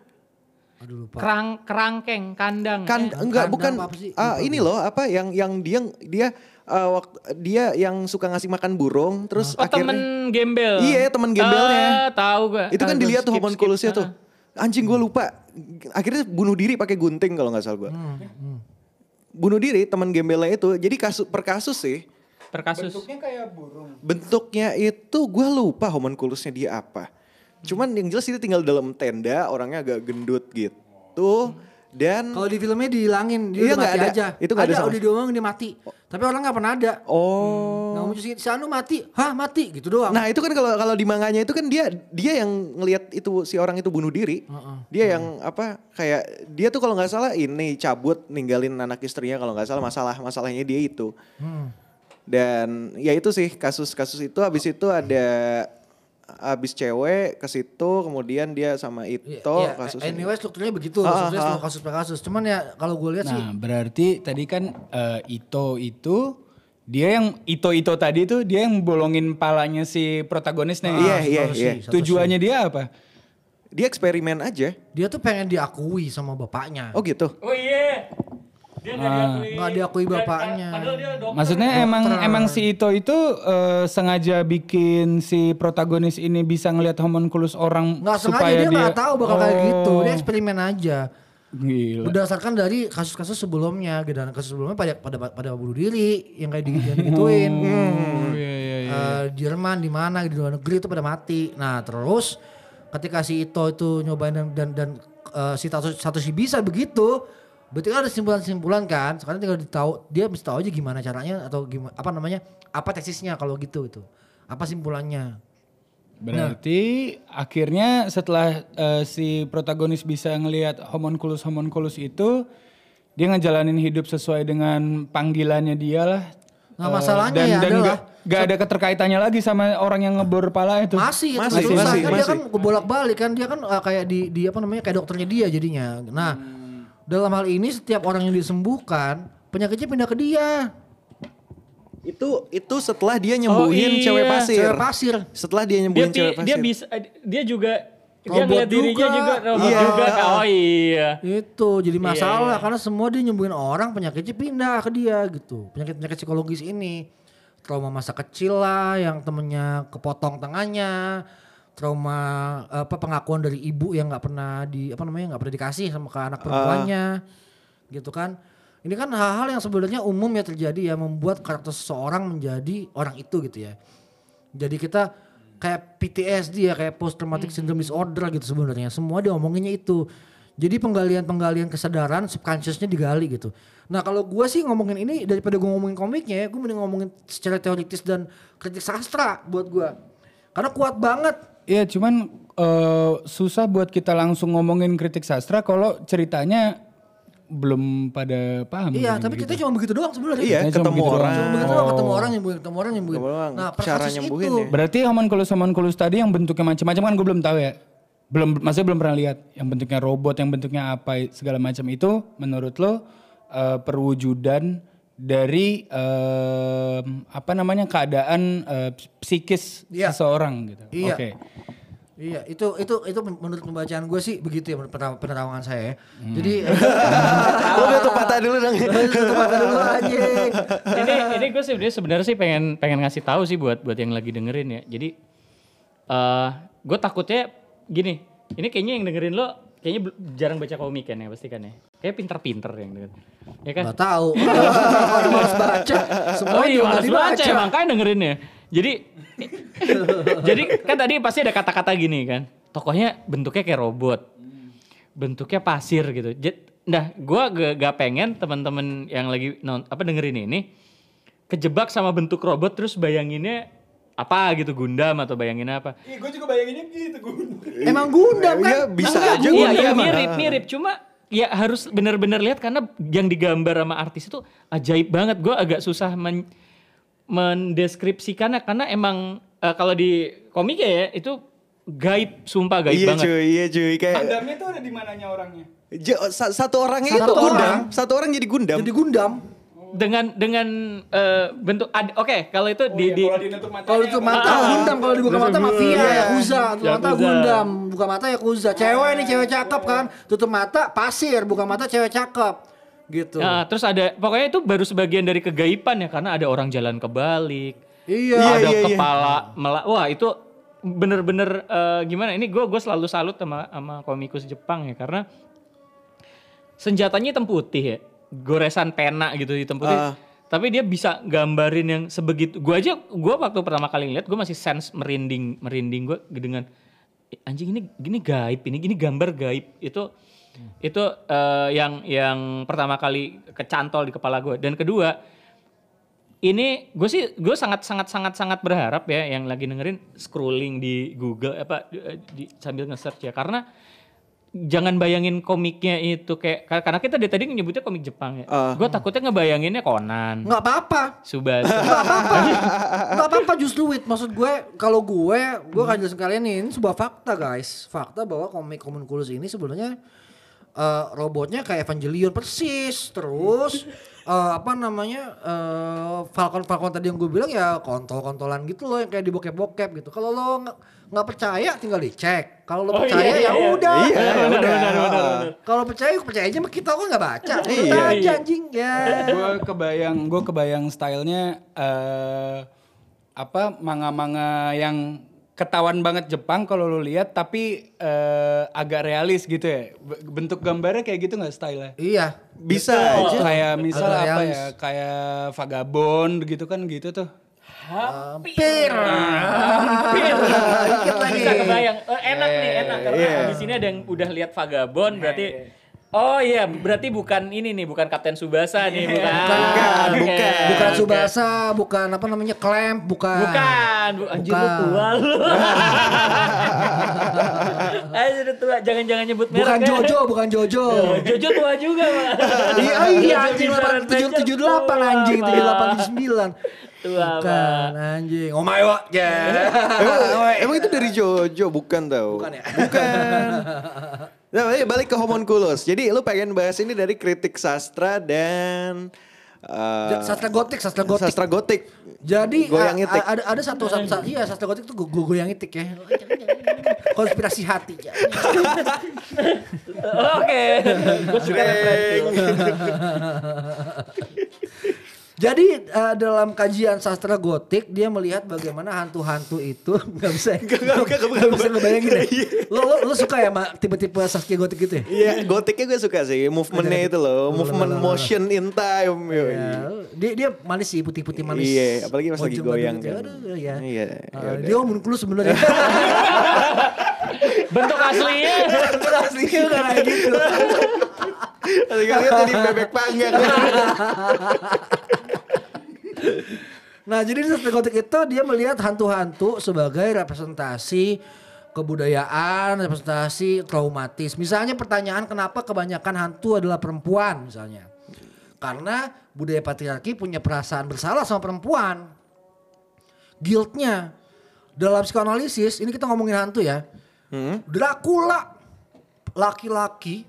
Aduh lupa. Kerang kerangkeng kandang. Kan eh. enggak kandang bukan sih? Lupa ini loh apa yang yang dia dia eh, waktu dia yang suka ngasih makan burung terus Oh akhirnya temen gembel. Iya, temen gembelnya. Ah, tahu gue. itu kan dilihat tuh skip, homunculusnya skip. tuh. Anjing gue lupa. Akhirnya bunuh diri pakai gunting kalau nggak salah gue. Hmm, Bunuh diri teman gembelnya itu. Jadi kasus per kasus sih. Per kasus. Bentuknya kayak burung. Bentuknya itu gue lupa homunculusnya dia apa. Cuman yang jelas dia tinggal dalam tenda, orangnya agak gendut gitu. Dan Kalau di filmnya dihilangin, dia Iya, mati ada. aja. Itu nggak ada ada sama udah diomongin dia mati. Tapi orang nggak pernah ada. oh. Nggak muncul si, Anu mati, hah mati gitu doang. Nah itu kan kalau kalau di manganya itu kan dia dia yang ngelihat itu si orang itu bunuh diri. Dia yang apa kayak dia tuh kalau nggak salah ini cabut ninggalin anak istrinya kalau nggak salah masalah masalahnya dia itu. Hmm. Dan ya itu sih kasus-kasus itu habis itu ada habis cewek ke situ kemudian dia sama itu Iya, kasusnya. anyway strukturnya begitu, Ah, strukturnya ah. semua kasus per kasus. Cuman ya kalau gue lihat sih, Nah, berarti tadi kan eh, Ito itu dia yang Ito Ito tadi itu dia yang bolongin palanya si protagonis nih. Iya, iya, Satoshi, iya. Satoshi. Tujuannya dia apa? Dia eksperimen aja. dia tuh pengen diakui sama bapaknya. Oh gitu. Oh iya. Dia nggak diakui. Nggak diakui bapaknya. Padahal dia dokter. Maksudnya emang emang si Ito itu eh, sengaja bikin si protagonis ini bisa ngelihat homunculus orang Nggak sengaja supaya dia nggak tahu bakal kayak Oh, gitu. Dia eksperimen aja. Gila. Berdasarkan dari kasus-kasus sebelumnya, gitu. dan kasus sebelumnya pada pada pada bunuh diri yang kayak digituin. Oh, iya, iya, iya. Eh, Jerman di mana di luar negeri itu pada mati. Nah terus ketika si Ito itu nyobain dan dan, dan eh, si Satoshi, Satoshi bisa begitu, berarti kan ada simpulan-simpulan kan. Sekarang tinggal ditahu dia mesti tahu aja gimana caranya atau gimana apa namanya apa tesisnya kalau gitu itu. Apa simpulannya? Berarti akhirnya setelah eh, si protagonis bisa ngelihat homunculus homunculus itu dia ngejalanin hidup sesuai dengan panggilannya dia lah. Nah, Eh, masalahnya dan, ya dan adalah- gak, gak ada keterkaitannya lagi sama orang yang ngebor pala itu. Masih, itu Masih, susah masih, kan dia masih. kan bolak-balik kan dia kan uh, kayak di di apa namanya kayak dokternya dia jadinya. Nah, dalam hal ini setiap orang yang disembuhkan penyakitnya pindah ke dia. Itu itu setelah dia nyembuhin iya. cewek pasir. Cewek pasir. Setelah dia dia nyembuhin pi- cewek pasir. dia bisa dia juga dia Robot ngeliat dirinya juga. juga robot Iya. juga. Oh iya. Itu jadi masalah iya. karena semua dia nyembuhin orang penyakitnya pindah ke dia gitu. Penyakit-penyakit psikologis ini. Trauma masa kecil lah yang temennya kepotong tangannya. Trauma apa pengakuan dari ibu yang nggak pernah di apa namanya nggak pernah dikasih sama ke anak perempuannya. Gitu kan. Ini kan hal-hal yang sebenarnya umum ya terjadi ya membuat karakter seseorang menjadi orang itu gitu ya. Jadi kita kayak PTSD ya kayak post traumatic syndrome disorder gitu sebenarnya. Semua diomonginnya itu. Jadi penggalian-penggalian kesadaran subconsciousnya digali gitu. Nah kalau gue sih ngomongin ini daripada gue ngomongin komiknya ya, gue mending ngomongin secara teoritis dan kritik sastra buat gue. Karena kuat banget. Iya, cuman eh, susah buat kita langsung ngomongin kritik sastra kalau ceritanya belum pada paham. Iya, gitu. tapi kita cuma begitu doang sebenarnya. Iya, cuma ketemu begitu orang. Cuma begitu doang ketemu orang nyembuhin, ketemu orang nyembuhin. Ketemu orang. Nah, per Cara kasus nyembuhin itu, ya. Berarti homunculus homunculus tadi yang bentuknya macam-macam kan gue belum tahu ya. Belum maksudnya belum pernah lihat yang bentuknya robot, yang bentuknya apa segala macam itu menurut lo eh, perwujudan dari eh, apa namanya keadaan eh, psikis Iya. seseorang gitu. Iya. Oke. Iya, itu itu itu menurut pembacaan gue sih begitu ya menurut penerawangan- penerawangan saya. ya. Hmm. Jadi Lu tutup mata dulu dong. tutup mata dulu aja. ini ini gue sebenarnya sebenarnya sih pengen pengen ngasih tahu sih buat buat yang lagi dengerin ya. Jadi eh gue takutnya gini. Ini kayaknya yang dengerin lo kayaknya jarang baca komik kan ya pasti kan ya. Kayak pinter-pinter yang dengerin. Ya kan? Gak tahu. Malas baca, semua Oh iya, harus baca dibaca. ya, makanya dengerinnya. Jadi, jadi kan tadi pasti ada kata-kata gini kan. Tokohnya bentuknya kayak robot. Bentuknya pasir gitu. Nah, gue gak, gak pengen teman-teman yang lagi non, apa dengerin ini kejebak sama bentuk robot terus bayanginnya apa gitu Gundam atau bayangin apa. Ih, gue juga bayanginnya gitu gue. Emang Gundam kan? Iya, bisa Enggak, aja Iya, Gundam iya mah. mirip, mirip. Cuma ya harus benar-benar lihat karena yang digambar sama artis itu ajaib banget. Gue agak susah men mendeskripsikannya karena emang eh, kalau di komik ya itu gaib, sumpah gaib Iya banget. cuy, iya cuy. Kayak Gundamnya tuh ada di mananya orangnya? j- satu orangnya Satu itu Gundam. orang. Satu orang jadi Gundam. Jadi Gundam. Dengan dengan eh, bentuk oke kalau itu di, di Kalau dinutup matanya. Kalau itu mata Ah. Gundam, kalau dibuka mata mafia ya Kuza, tutup mata. Gundam, buka mata ya Kuza. Cewek nih cewek cakep kan, tutup mata pasir, buka mata cewek cakep. Gitu. Nah, terus ada pokoknya itu baru sebagian dari kegaiban ya karena ada orang jalan kebalik. Iya. ada iya, iya. kepala mela wah itu bener-bener eh, gimana ini gue gue selalu salut sama sama komikus Jepang ya karena senjatanya hitam putih ya goresan pena gitu hitam putih Ah. tapi dia bisa gambarin yang sebegitu gue aja gue waktu pertama kali ngeliat gue masih sense merinding merinding gue dengan "Eh, anjing ini gini gaib ini gini gambar gaib itu Itu eh, yang yang pertama kali kecantol di kepala gue. Dan kedua, ini gue sih gue sangat sangat sangat sangat berharap ya yang lagi dengerin scrolling di Google apa di, di- sambil nge-search ya karena jangan bayangin komiknya itu kayak karena kita dari tadi nyebutnya komik Jepang ya. Ah. gue takutnya ngebayanginnya Conan, Nggak apa-apa. Subasa. Nggak apa-apa. Nggak apa-apa justru Wit. Maksud gue kalau gue, gue akan jelasin kalian ini sebuah fakta guys. Fakta bahwa komik Homunculus ini sebenarnya eh, robotnya kayak Evangelion persis. Terus eh, apa namanya eh, Falcon Falcon tadi yang gue bilang ya kontol-kontolan gitu loh yang kayak di bokep-bokep gitu. Kalau lo nggak nggak percaya tinggal dicek. Kalau lo Oh, percaya iya, iya, ya iya. udah. Iya, benar, udah. benar, benar, benar. Kalau percaya percaya aja kita kok nggak baca. Iya. Iya. aja Iya. anjing ya. gue kebayang gue kebayang stylenya eh apa manga-manga yang ketahuan banget Jepang kalau lu lihat tapi eh, agak realis gitu ya bentuk gambarnya kayak gitu nggak stylenya Iya. Bisa aja. kayak misal apa realis. ya kayak vagabond gitu kan gitu tuh Hampir. Hampir. Dikit lagi. Bisa kebayang. Eh, enak nih, enak karena Iya. di sini ada yang udah lihat Vagabond berarti Oh iya, berarti bukan ini nih, bukan Kapten Subasa nih, bukan. Bukan, Oke, bukan. Bukan oke. Subasa, bukan apa namanya Clamp, bukan. Bukan, bu anjir lu Bukan. tua lu. Anjir lu tua, jangan-jangan nyebut merek. Bukan ya. Jojo, bukan Jojo. Jojo tua juga, Pak. Iya, oh iya anjing Bizarre 8, Adventure 78 tua, anjing, Pak. 78 79. Tua, Bukan anjing. Oh my god. Ya. emang, emang itu dari Jojo bukan tau? Bukan ya? Bukan. Nah, balik- balik ke homunculus. Jadi lu pengen bahas ini dari kritik sastra dan eh, Sastra gotik, sastra gotik. sastra gotik. Jadi Goyang a- itik. a- ada ada satu satu, satu iya sastra gotik tuh gue goyang itik ya. Konspirasi hati. ya. Oke. Gue suka. Jadi eh, dalam kajian sastra gotik dia melihat bagaimana hantu-hantu itu nggak bisa nggak bisa ngebayangin ya. Lo, lo, lo suka ya sama tipe-tipe Saskia gotik gitu ya? Iya, gotiknya gue suka sih. Movementnya itu loh, movement motion in time. Ya, dia dia manis sih putih-putih manis. Iya, apalagi pas lagi goyang gitu. kan. Aduh, ya. Iya, Ah, ya udah. dia homunculus sebenarnya. Bentuk aslinya. Aslinya udah kayak gitu. Kali-kali tadi bebek panggang. Nah jadi di gotik itu dia melihat hantu-hantu sebagai representasi kebudayaan, representasi traumatis. Misalnya pertanyaan kenapa kebanyakan hantu adalah perempuan misalnya. Karena budaya patriarki punya perasaan bersalah sama perempuan. Guiltnya. Dalam psikoanalisis, ini kita ngomongin hantu ya. Dracula, laki-laki,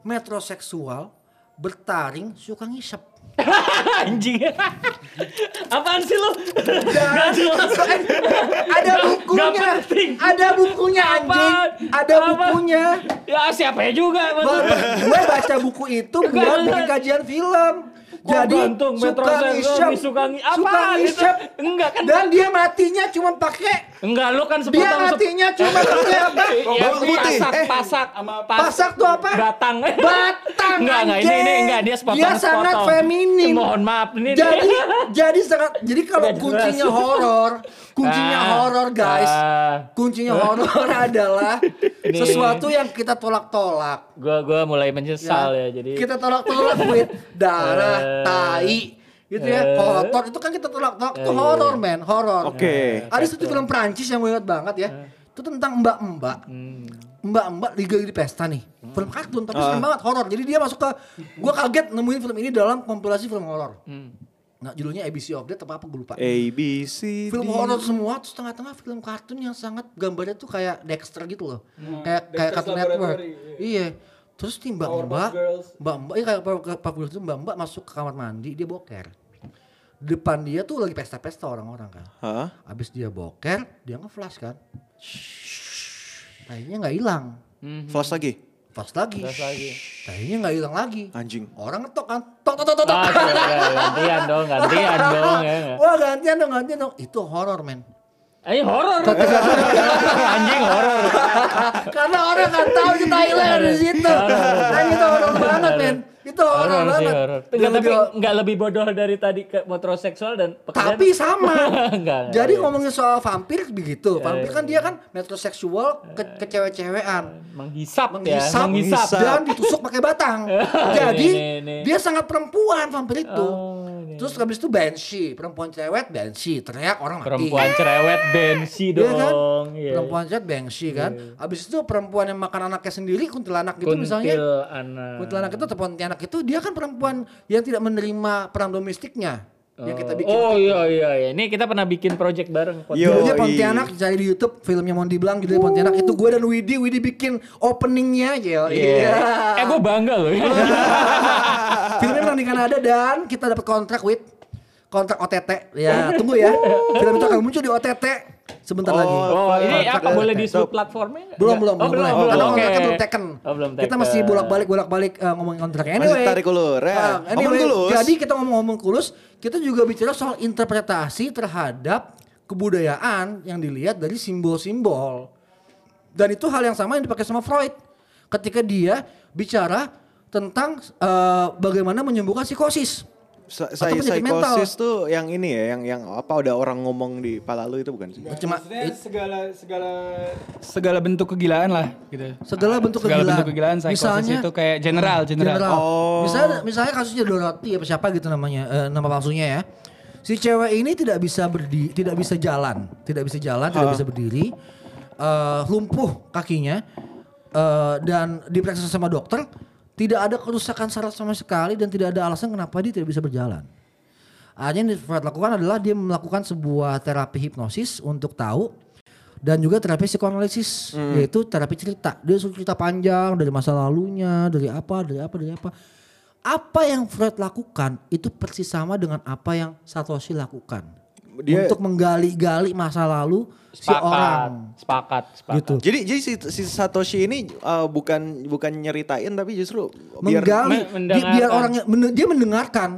metroseksual, bertaring, suka ngisep. Anjing. Apaan sih lu? Dan ada bukunya, penting. ada bukunya anjing, ada Apa? bukunya. Ya siapa ya juga Gue, baca buku itu buat bikin kajian film. Jadi gantung suka ngisep, suka ngi- ngisep. Enggak kan. Dan dia matinya cuma pakai Enggak lu kan dia sepotong matinya cuma pakai apa? Ya, bawang putih. pasak, Eh. pasak sama pas- Pasak tuh apa? Batang. Batang Enggak, enggak. Ini, ini enggak. Dia sepotong. Dia sangat feminim. Mohon maaf. Ini jadi jadi sangat jadi kalau kuncinya horor, kuncinya Ah. horor guys. Ah. Kuncinya horor adalah Ini. sesuatu yang kita tolak-tolak. Gua gua mulai menyesal ya. Jadi kita tolak-tolak with darah, Eh. tai gitu ya. Eh. Kotor itu kan kita tolak-tolak itu Eh, iya, horor iya. men, horor. Oke. Ada satu film Prancis yang gue ingat banget ya. Itu tentang mbak-mbak. Hmm. Mbak-mbak liga di pesta nih. Film kartun tapi Ah. serem banget horor. Jadi dia masuk ke gua kaget nemuin film ini dalam kompilasi film horor. Hmm. Nah, judulnya ABC of Death apa apa gue lupa. A B C film D. horor semua terus tengah-tengah film kartun yang sangat gambarnya tuh kayak Dexter gitu loh. kayak kayak Cartoon Network. Iya. Terus nih mbak mbak, mbak mbak, iya kayak Pak Girls itu mbak mbak masuk ke kamar mandi dia boker. Depan dia tuh lagi pesta-pesta orang-orang kan. Hah? Abis dia boker, dia nge-flash kan. Tainya nggak hilang. Flash lagi. Flash lagi. Flash lagi. Tainya nggak hilang lagi. Anjing. Orang ngetok kan. Tok tok tok tok. Ah, gantian dong, gantian dong ya. nggak? Wah gantian dong, gantian dong. Itu horor men. Eh horor. Anjing horor. Karena orang nggak tahu itu Thailand di situ. Nah, itu horor banget men. Itu horor banget. horor. Dia Enggak tapi lebih- enggak lebih bodoh dari tadi ke metroseksual dan pekerjaan. Tapi sama. Enggak, Jadi iya. ngomongin soal vampir begitu. Vampir kan dia kan metroseksual ke, ke cewek-cewekan. menghisap, Menghisap, ya, menghisap. dan ditusuk pakai batang. Jadi Ini, ini, ini. dia sangat perempuan vampir itu. Oh. Terus habis itu banshee, perempuan cewek banshee, teriak orang mati. Perempuan cerewet bensi Iya kan? dong. Iya. Perempuan cewek banshee kan. Habis itu perempuan yang makan anaknya sendiri kuntilanak gitu misalnya. Kuntil anak. Kuntilanak itu atau Pontianak itu dia kan perempuan yang tidak menerima peran domestiknya. Yang kita bikin. Oh iya iya iya. Ini kita pernah bikin project bareng. Yo. Judulnya Yoi. Pontianak cari di YouTube filmnya Mondi Blanc judulnya Pontianak itu gue dan Widi Widi bikin openingnya aja. Iya. Eh gue bangga loh. Filmnya menang di Kanada dan kita dapat kontrak with kontrak OTT. Ya tunggu ya. Film itu akan muncul di OTT sebentar lagi. oh ini kontrak apa boleh ada. disebut platformnya? Belum belum Oh, belum belum. belum. Karena Oke. kontraknya belum taken. Oh, belum Kita taken. masih bolak-balik bolak-balik eh, ngomongin kontraknya. Masih Anyway. tarik ulur, ya. Ah, anyway, Homunculus. jadi kita ngomong homunculus, kita juga bicara soal interpretasi terhadap kebudayaan yang dilihat dari simbol-simbol. Dan itu hal yang sama yang dipakai sama Freud. Ketika dia bicara tentang eh, bagaimana menyembuhkan psikosis. Saya penyakit mental. psikosis tuh yang ini ya, yang yang apa udah orang ngomong di pala lu itu bukan sih? Cuma Maksudnya segala segala segala bentuk kegilaan lah gitu. segala bentuk segala kegilaan. bentuk kegilaan psikosis Misalnya itu kayak general general. General. Oh. Misalnya misalnya kasusnya Dorothy apa siapa gitu namanya eh, nama palsunya ya. Si cewek ini tidak bisa berdi, tidak bisa jalan, tidak bisa jalan, tidak bisa berdiri, eh, lumpuh kakinya eh, dan diperiksa sama dokter tidak ada kerusakan saraf sama sekali dan tidak ada alasan kenapa dia tidak bisa berjalan. Hanya yang Freud lakukan adalah dia melakukan sebuah terapi hipnosis untuk tahu dan juga terapi psikoanalisis yaitu terapi cerita. Dia suruh cerita panjang dari masa lalunya, dari apa, dari apa, dari apa. Apa yang Freud lakukan itu persis sama dengan apa yang Satoshi lakukan. Dia- untuk menggali-gali masa lalu si Sepakat, orang. sepakat, sepakat. Gitu. Jadi jadi si, si Satoshi ini uh, bukan bukan nyeritain tapi justru biar menggali. Me- di- biar orangnya men- dia mendengarkan.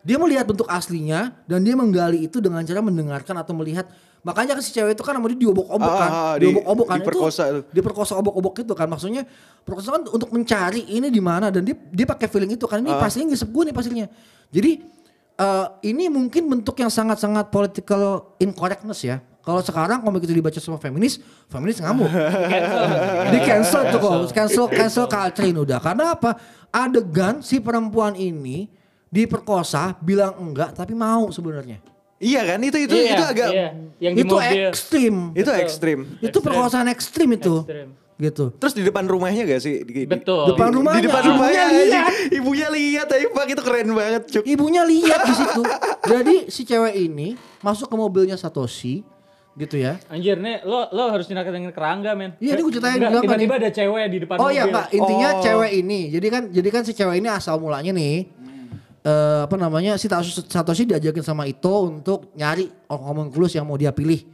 Dia melihat bentuk aslinya dan dia menggali itu dengan cara mendengarkan atau melihat. Makanya kan si cewek itu kan sama dia diobok-obok Ah, kan. ah, ah, di- diobok-obok kan. diperkosa itu diperkosa obok-obok itu kan. Maksudnya perkosa kan untuk mencari ini di mana dan dia dia pakai feeling itu kan. Ini Ah. pasirnya ngisep gue nih pasirnya jadi eh, ini mungkin bentuk yang sangat-sangat political incorrectness ya kalau sekarang komik itu dibaca sama feminis, feminis ngamuk. di cancel tuh kok, cancel cancel culture ini udah. Karena apa? Adegan si perempuan ini diperkosa, bilang enggak tapi mau sebenarnya. Iya kan itu itu Iya, itu agak iya. yang di itu mobil. ekstrim. itu ekstrim. Itu perkosaan ekstrim itu. Ekstrim. Gitu. Terus di depan rumahnya gak sih? Di, di- Betul. Depan Di, rumahnya. depan Ibunya rumahnya lihat. anjing. Ibunya lihat tapi Pak itu keren banget, Cuk. Ibunya lihat di situ. Jadi si cewek ini masuk ke mobilnya Satoshi gitu ya. Anjir nih lo lo harus nyerakatin kerangga men. Iya, ini gue ceritain kan Tiba-tiba ada cewek di depan Oh iya. Pak, intinya Oh. cewek ini. Jadi kan jadi kan si cewek ini asal mulanya nih eh apa namanya si Satoshi, Satoshi diajakin sama Ito untuk nyari homunculus yang mau dia pilih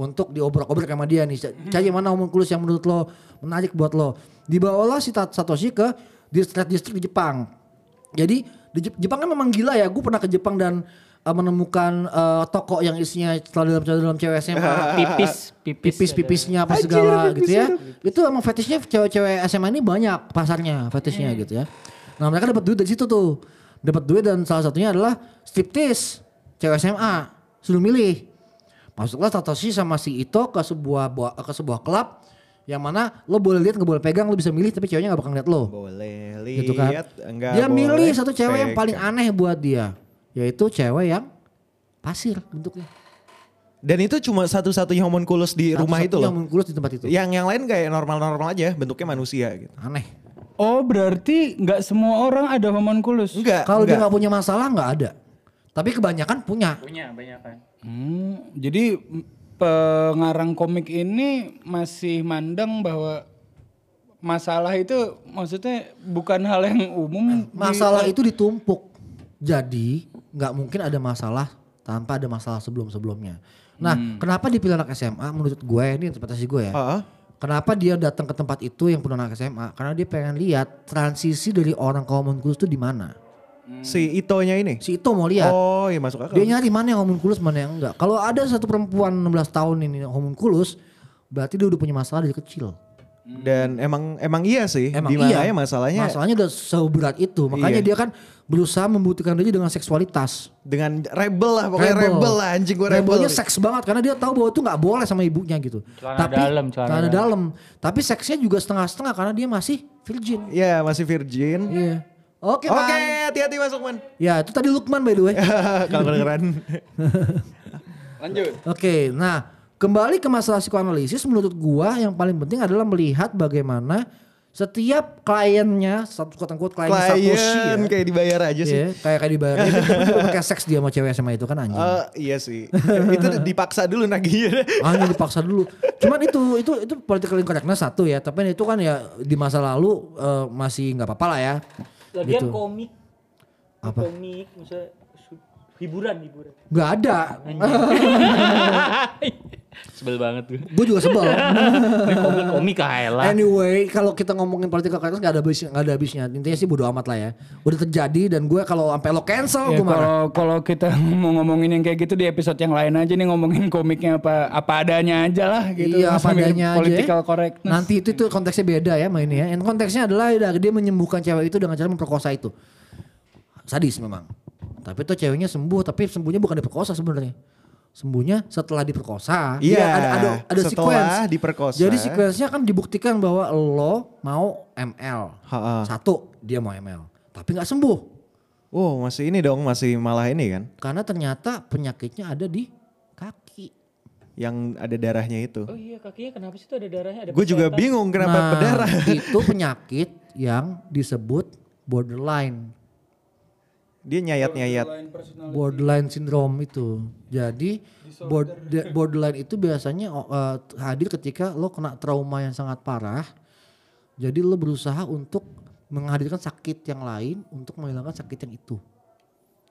untuk diobrak-obrak sama dia nih. Cari mana homunculus yang menurut lo menarik buat lo. Dibawalah si Satoshi ke distrik-distrik di Jepang. Jadi di Jep- Jepang kan memang gila ya. Gue pernah ke Jepang dan eh, menemukan eh, toko yang isinya celana dalam celana dalam cewek SMA pipis, pipis. pipis pipisnya apa segala gitu ya itu emang fetishnya cewek-cewek SMA ini banyak pasarnya fetishnya gitu ya nah mereka dapat duit dari situ tuh dapat duit dan salah satunya adalah striptease cewek SMA suruh milih masuklah Satoshi sama si Ito ke sebuah bua- ke sebuah klub yang mana lo boleh lihat nggak boleh pegang lo bisa milih tapi ceweknya nggak bakal ngeliat lo Boleh gitu kan lihat, enggak dia milih satu cewek yang paling pegang. aneh buat dia yaitu cewek yang pasir bentuknya Dan itu cuma satu-satunya homunculus di rumah itu Satu-satunya loh. mengkulus di tempat itu Yang yang lain kayak normal-normal aja, bentuknya manusia gitu. aneh Oh berarti nggak semua orang ada homunculus? Enggak, Kalau dia enggak. nggak punya masalah nggak ada. Tapi kebanyakan punya. Punya banyak kan. Hmm, jadi pengarang komik ini masih mandang bahwa masalah itu maksudnya bukan hal yang umum. di- Masalah itu ditumpuk. Jadi nggak mungkin ada masalah tanpa ada masalah sebelum-sebelumnya. Nah, kenapa dipilih anak SMA? Menurut gue ini interpretasi gue ya. Ah, Kenapa dia datang ke tempat itu yang penuh anak SMA? Karena dia pengen lihat transisi dari orang ke homunculus itu di mana. Si Itonya ini. Si Ito mau lihat. Oh iya masuk akal. Dia nyari mana yang homunculus mana yang enggak. Kalau ada satu perempuan 16 tahun ini homunculus, berarti dia udah punya masalah dari kecil. Dan emang emang iya sih. Emang Di mana iya. ya masalahnya Masalahnya udah seberat itu. Makanya Iya. dia kan berusaha membuktikan diri dengan seksualitas. dengan rebel lah pokoknya rebel, lah anjing gue rebel. Rebelnya seks banget karena dia tahu bahwa itu nggak boleh sama ibunya gitu. Celana dalam, celana celana dalam. Tapi seksnya juga setengah-setengah karena dia masih virgin. Iya masih virgin. Iya. Oke, Oke, Man. Hati-hati masuk man. Ya, itu tadi Lukman by the way. Kalau kedengeran. Lanjut. Oke, nah kembali ke masalah psikoanalisis menurut gua yang paling penting adalah melihat bagaimana setiap kliennya satu kata quote klien Satoshi ya. Klien kayak dibayar aja sih. Iya, kayak kayak dibayar. Dia kan juga pakai seks dia sama cewek sama itu kan anjing. Eh, iya sih. itu dipaksa dulu nagihnya. Hanya dipaksa dulu. Cuman itu itu itu political incorrectness satu ya. Tapi itu kan ya di masa lalu eh, masih nggak apa-apa lah ya. Lagian Gitu. komik. Apa? Komik, misalnya hiburan, hiburan. Nggak ada. Sebel banget gue. Gue juga sebel. Komik, komik lah. Anyway, kalau kita ngomongin political correctness nggak ada habis nggak ada habisnya. Intinya sih bodo amat lah ya. Udah terjadi dan gue kalau sampai lo cancel Ya, gue marah. kalau kalau kita mau ngomongin yang kayak gitu di episode yang lain aja nih ngomongin komiknya apa apa adanya aja lah gitu. iya Nggak apa adanya aja. Political correctness. Nanti itu itu konteksnya beda ya mainnya ya. Yang konteksnya adalah dia menyembuhkan cewek itu dengan cara memperkosa itu. Sadis memang. Tapi tuh ceweknya sembuh tapi sembuhnya bukan diperkosa sebenarnya. Sembuhnya setelah diperkosa. Iya, Dia ada ada ada setelah sequence. diperkosa. Jadi sequence-nya kan dibuktikan bahwa lo mau ML. Ha-ha. Satu, dia mau ML. Tapi nggak sembuh. Oh masih ini dong masih malah ini kan. Karena ternyata penyakitnya ada di kaki. Yang ada darahnya itu. Oh iya kakinya kenapa sih tuh ada darahnya? Ada Gue juga bingung kenapa Nah, berdarah. itu penyakit yang disebut borderline. Dia nyayat-nyayat. Borderline syndrome itu. Jadi border- borderline itu biasanya oh, eh, hadir ketika lo kena trauma yang sangat parah. Jadi lo berusaha untuk menghadirkan sakit yang lain untuk menghilangkan sakit yang itu.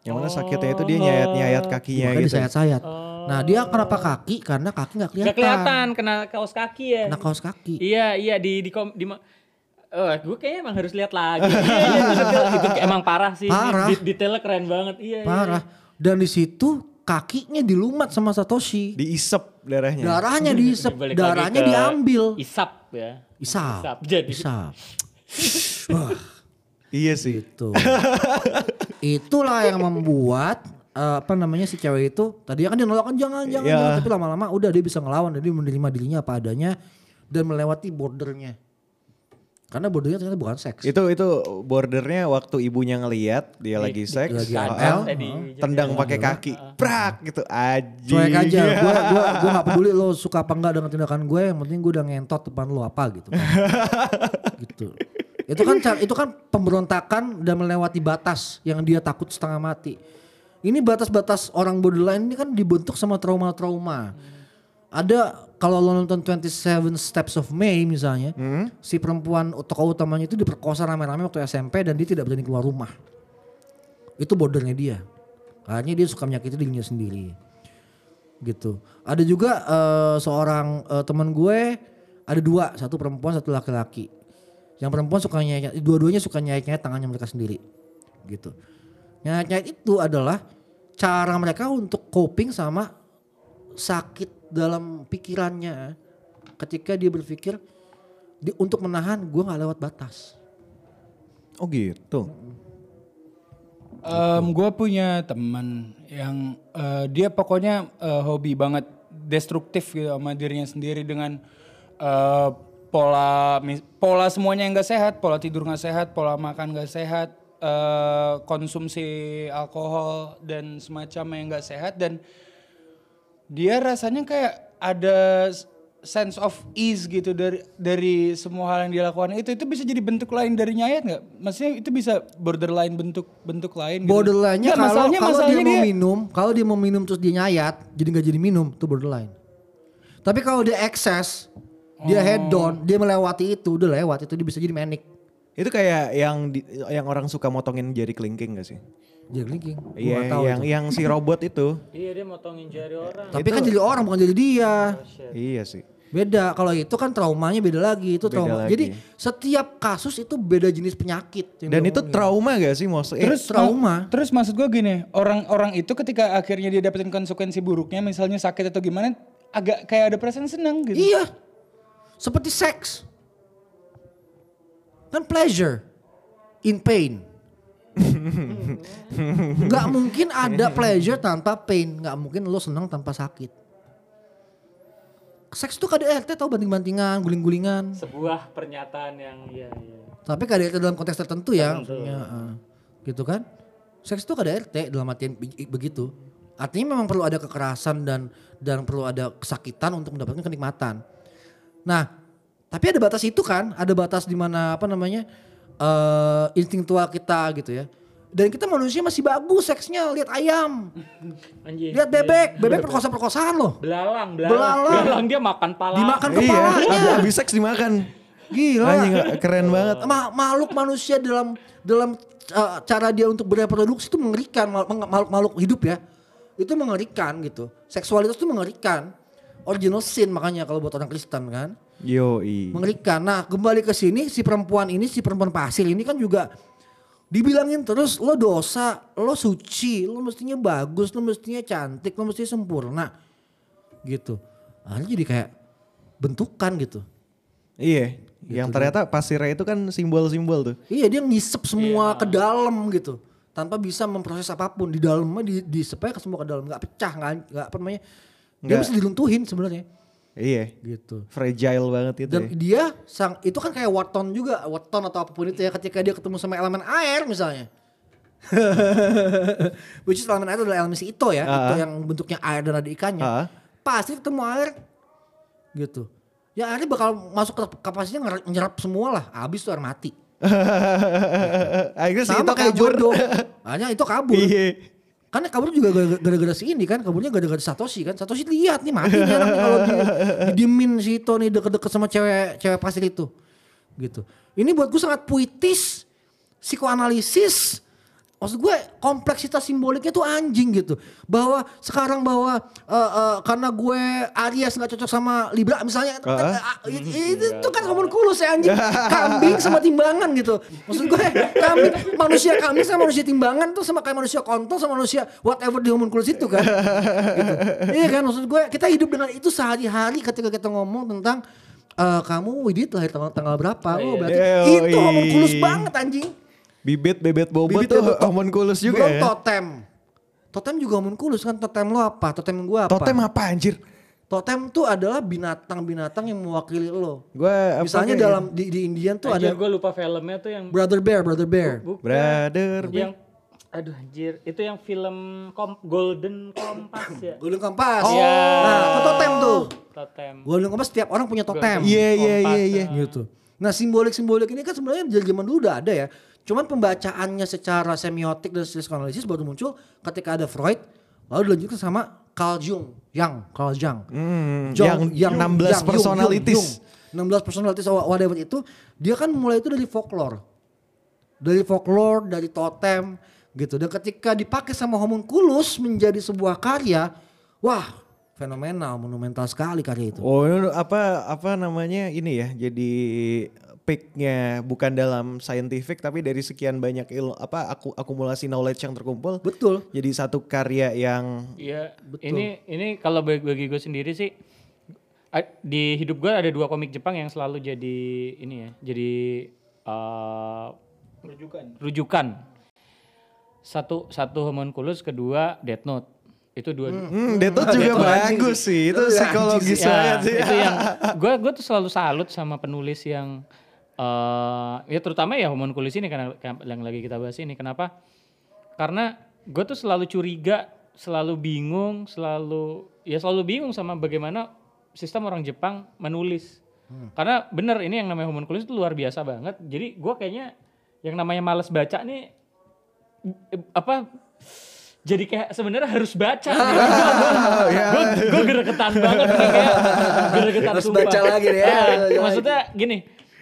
Yang mana sakitnya itu dia nyayat-nyayat kakinya Makanya gitu. disayat-sayat. Nah dia kenapa kaki? Karena kaki nggak kelihatan. Gak kelihatan kena kaos kaki ya. Kena kaos kaki. Iya iya di di di Oh, gue kayaknya emang harus lihat lagi. iya, iya, maksudnya itu emang parah sih. Parah. Di, detailnya keren banget. Iya, iya. Parah. Dan di situ kakinya dilumat sama Satoshi. Diisep darahnya. Darahnya diisep, Balik lagi darahnya diambil. Isap ya. Isap. Isap. Jadi Isap. Wah, Iya sih. itu. Itulah yang membuat eh, apa namanya si cewek itu tadi kan dia nolak kan jangan jangan, Iya. jangan. tapi lama-lama udah dia bisa ngelawan dan dia menerima dirinya apa adanya dan melewati bordernya. Karena bordernya ternyata bukan seks. Itu itu bordernya waktu ibunya ngeliat dia lagi seks, lagi ah, tadi. tendang pakai kaki, prak gitu aja. Cuek aja, gue gua gua gak peduli lo suka apa enggak dengan tindakan gue, yang penting gue udah ngentot depan lo apa gitu. Kan. gitu. Itu kan itu kan pemberontakan dan melewati batas yang dia takut setengah mati. Ini batas-batas orang borderline ini kan dibentuk sama trauma-trauma. Ada kalau lo nonton 27 Steps of May misalnya, si perempuan tokoh utamanya itu diperkosa rame-rame waktu SMP dan dia tidak berani keluar rumah. Itu bordernya dia. Akhirnya dia suka menyakiti dirinya sendiri. Gitu. Ada juga eh, seorang eh, teman gue ada dua, satu perempuan, satu laki-laki. Yang perempuan suka nyayat, dua-duanya suka nyayat-nyayat tangannya mereka sendiri. Gitu. Nyayat-nyayat itu adalah cara mereka untuk coping sama sakit dalam pikirannya ketika dia berpikir di, untuk menahan gue nggak lewat batas. Oh gitu. gue punya teman yang eh, dia pokoknya eh, hobi banget destruktif gitu sama dirinya sendiri dengan eh, pola mis- pola semuanya yang gak sehat, pola tidur gak sehat, pola makan gak sehat, eh, konsumsi alkohol dan semacam yang gak sehat dan dia rasanya kayak ada sense of ease gitu dari dari semua hal yang dia lakukan itu itu bisa jadi bentuk lain dari nyayat nggak? Maksudnya itu bisa borderline bentuk bentuk lain. gitu. Borderline-nya kalau masalahnya- kalau dia masalahnya mau minum, kalau dia mau minum terus dia nyayat, jadi nggak jadi minum, itu borderline. Tapi kalau dia excess, dia head down, dia melewati itu, udah lewat itu dia bisa jadi manic. Itu kayak yang di- yang orang suka motongin jari kelingking gak sih? Jadi linking. Gua Iya, yang itu. yang si robot itu. Iya dia motongin jari orang. Tapi kan jadi orang bukan jadi dia. Iya sih. Beda. Kalau itu kan traumanya beda lagi. Itu Beda trauma. lagi. Jadi setiap kasus itu beda jenis penyakit. yang Dan itu trauma gak sih Mos? Eh, Terus trauma. ma- terus maksud gue gini, orang-orang itu ketika akhirnya dia dapetin konsekuensi buruknya, misalnya sakit atau gimana, agak kayak ada perasaan senang gitu. Iya. Seperti seks. Kan pleasure in pain. Gak mungkin ada pleasure tanpa pain. Gak mungkin lo senang tanpa sakit. Seks tuh KDRT tau banting-bantingan, guling-gulingan. Sebuah pernyataan yang iya iya. Tapi KDRT dalam konteks tertentu ya. Maksudnya, eh, gitu kan. Seks itu KDRT dalam artian be- begitu. Artinya memang perlu ada kekerasan dan dan perlu ada kesakitan untuk mendapatkan kenikmatan. Nah, tapi ada batas itu kan, ada batas di mana apa namanya eh instingtual kita gitu ya. Dan kita manusia masih bagus seksnya, lihat ayam, Anjing. lihat bebek, bebek perkosa-perkosaan loh. Belalang, belalang. Belalang. Belalang dia makan pala. Dimakan iya, kepalanya. abis, abis seks dimakan. Gila. Anjing keren banget. Ma- makhluk manusia dalam dalam uh, cara dia untuk bereproduksi itu mengerikan Mal- meng- makhluk makhluk hidup ya itu mengerikan gitu seksualitas itu mengerikan original sin makanya kalau buat orang Kristen kan Yoi. mengerikan. Nah kembali ke sini si perempuan ini si perempuan pasir ini kan juga dibilangin terus lo dosa lo suci lo mestinya bagus lo mestinya cantik lo mestinya sempurna. Gitu. Akhirnya jadi kayak bentukan gitu. Iya. Yang ternyata pasirnya itu kan simbol-simbol tuh. Iya dia ngisep semua ke dalam gitu. Tanpa bisa memproses apa pun. Di dalamnya di di ke semua ke dalam. Nggak pecah nggak nggak apa namanya. Dia bisa diluntuhin sebenarnya Iya. gitu Fragile banget itu dan ya. dia sang itu kan kayak waton juga waton atau apa pun itu ya ketika dia ketemu sama elemen air misalnya which is elemen air adalah elemen si Ito ya Ah. Ito yang bentuknya air dan ada ikannya Ah. pasti ketemu air gitu ya airnya bakal masuk ke kapasitasnya nyerap semua lah habis tuh air mati Akhirnya si itu kayak kabur. hanya itu kabur Iya. Karena kabur juga gara- gara-gara si ini kan, kaburnya gara-gara Satoshi kan. Satoshi lihat nih mati anak nih kalau di, didiemin si Ito nih deket-deket sama cewek cewek pasir itu. Gitu. Ini buat gue sangat puitis, psikoanalisis. Maksud gue kompleksitas simboliknya tuh anjing gitu. Bahwa sekarang bahwa eh, eh, karena gue Aries nggak cocok sama Libra misalnya. Eh, eh, itu, itu kan homunculus ya anjing. Kambing sama timbangan gitu. Maksud gue kambing, manusia kambing sama manusia timbangan tuh sama kayak manusia kontol sama manusia whatever di homunculus itu kan. gitu. Iya kan maksud gue kita hidup dengan itu sehari-hari ketika kita ngomong tentang eh, kamu Widit lahir tanggal, tanggal berapa? Oh, berarti Yoi. itu homunculus banget anjing. Bibit bebet bobot Bibit tuh bebet- homunculus juga Belum ya. totem. Totem juga homunculus kan totem lo apa? Totem gua apa? Totem apa anjir? Totem tuh adalah binatang-binatang yang mewakili lo. Gue Misalnya dalam di, di Indian tuh Anjir ada gue lupa filmnya tuh yang Brother Bear, Brother Bear. bukan. brother. yang aduh anjir itu yang film kom, Golden Compass ya. Golden Compass. Iya. Nah, itu totem tuh. Totem. Golden Compass setiap orang punya totem. Iya iya iya Kompas, iya. Gitu. Nah simbolik-simbolik ini kan sebenarnya dari zaman dulu udah ada ya. Cuman pembacaannya secara semiotik dan psikoanalisis baru muncul ketika ada Freud. Lalu dilanjutkan sama Carl Jung. Yang, Carl Jung. Hmm, Jung- yang, 16 Jung, personalities. Jung, Jung. 16 personalities whatever itu. Dia kan mulai itu dari folklore. Dari folklore, dari totem gitu. Dan ketika dipakai sama homunculus menjadi sebuah karya. Wah fenomenal, monumental sekali karya itu. Oh apa apa namanya ini ya jadi peaknya bukan dalam scientific tapi dari sekian banyak ilmu apa aku, akumulasi knowledge yang terkumpul Betul. jadi satu karya yang Iya, ini ini kalau bagi, bagi gue sendiri sih di hidup gue ada dua komik Jepang yang selalu jadi ini ya, jadi eh, rujukan. Rujukan. Satu satu homunculus, kedua Death Note. Itu dua. hmm, Death Note juga bagus sih itu psikologis Ya, banget sih itu yang gue gue tuh selalu salut sama penulis yang eh ya terutama ya homunculus ini karena yang lagi kita bahas ini. Kenapa? Karena gue tuh selalu curiga selalu bingung selalu ya selalu bingung sama bagaimana sistem orang Jepang menulis. Karena bener ini yang namanya homunculus itu luar biasa banget. Jadi gue kayaknya yang namanya males baca nih apa jadi kayak sebenarnya harus baca. Gue gue gregetan banget nih kayak Harus sumpah. baca lagi ya. Ah, Baca maksudnya gini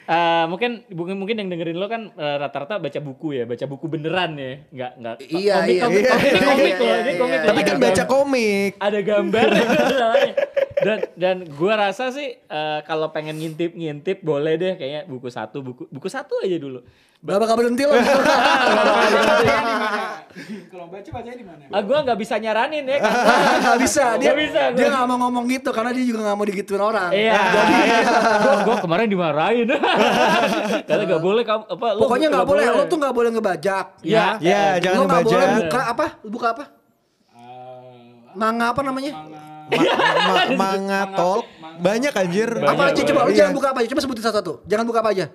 eh, mungkin mungkin yang dengerin lo kan eh, rata-rata baca buku ya baca buku beneran ya nggak nggak Iya, komik iya, komik iya, komik, iya, komik iya, loh iya, ini iya, komik iya. loh. tapi kan baca komik ada gambar dan dan gua rasa sih eh, kalau pengen ngintip ngintip boleh deh kayaknya buku satu buku buku satu aja dulu Gak bakal berhenti loh. Kalau baca bacanya di mana? ah gua nggak bisa nyaranin ya karena gak bisa. Dia, Nggak bisa, dia gua. gak mau ngomong gitu karena dia juga gak mau digituin orang. Iya, gua, gua kemarin dimarahin. Karena gak boleh kamu apa lu Pokoknya gak boleh, lo tuh gak boleh ngebajak. Iya. Ya, jangan lo gak ngebajak. boleh buka apa? Buka apa? Manga apa namanya? Manga talk banyak anjir. Apa aja coba? Lu Iya. jangan buka apa aja? Coba sebutin satu-satu. Jangan buka apa aja?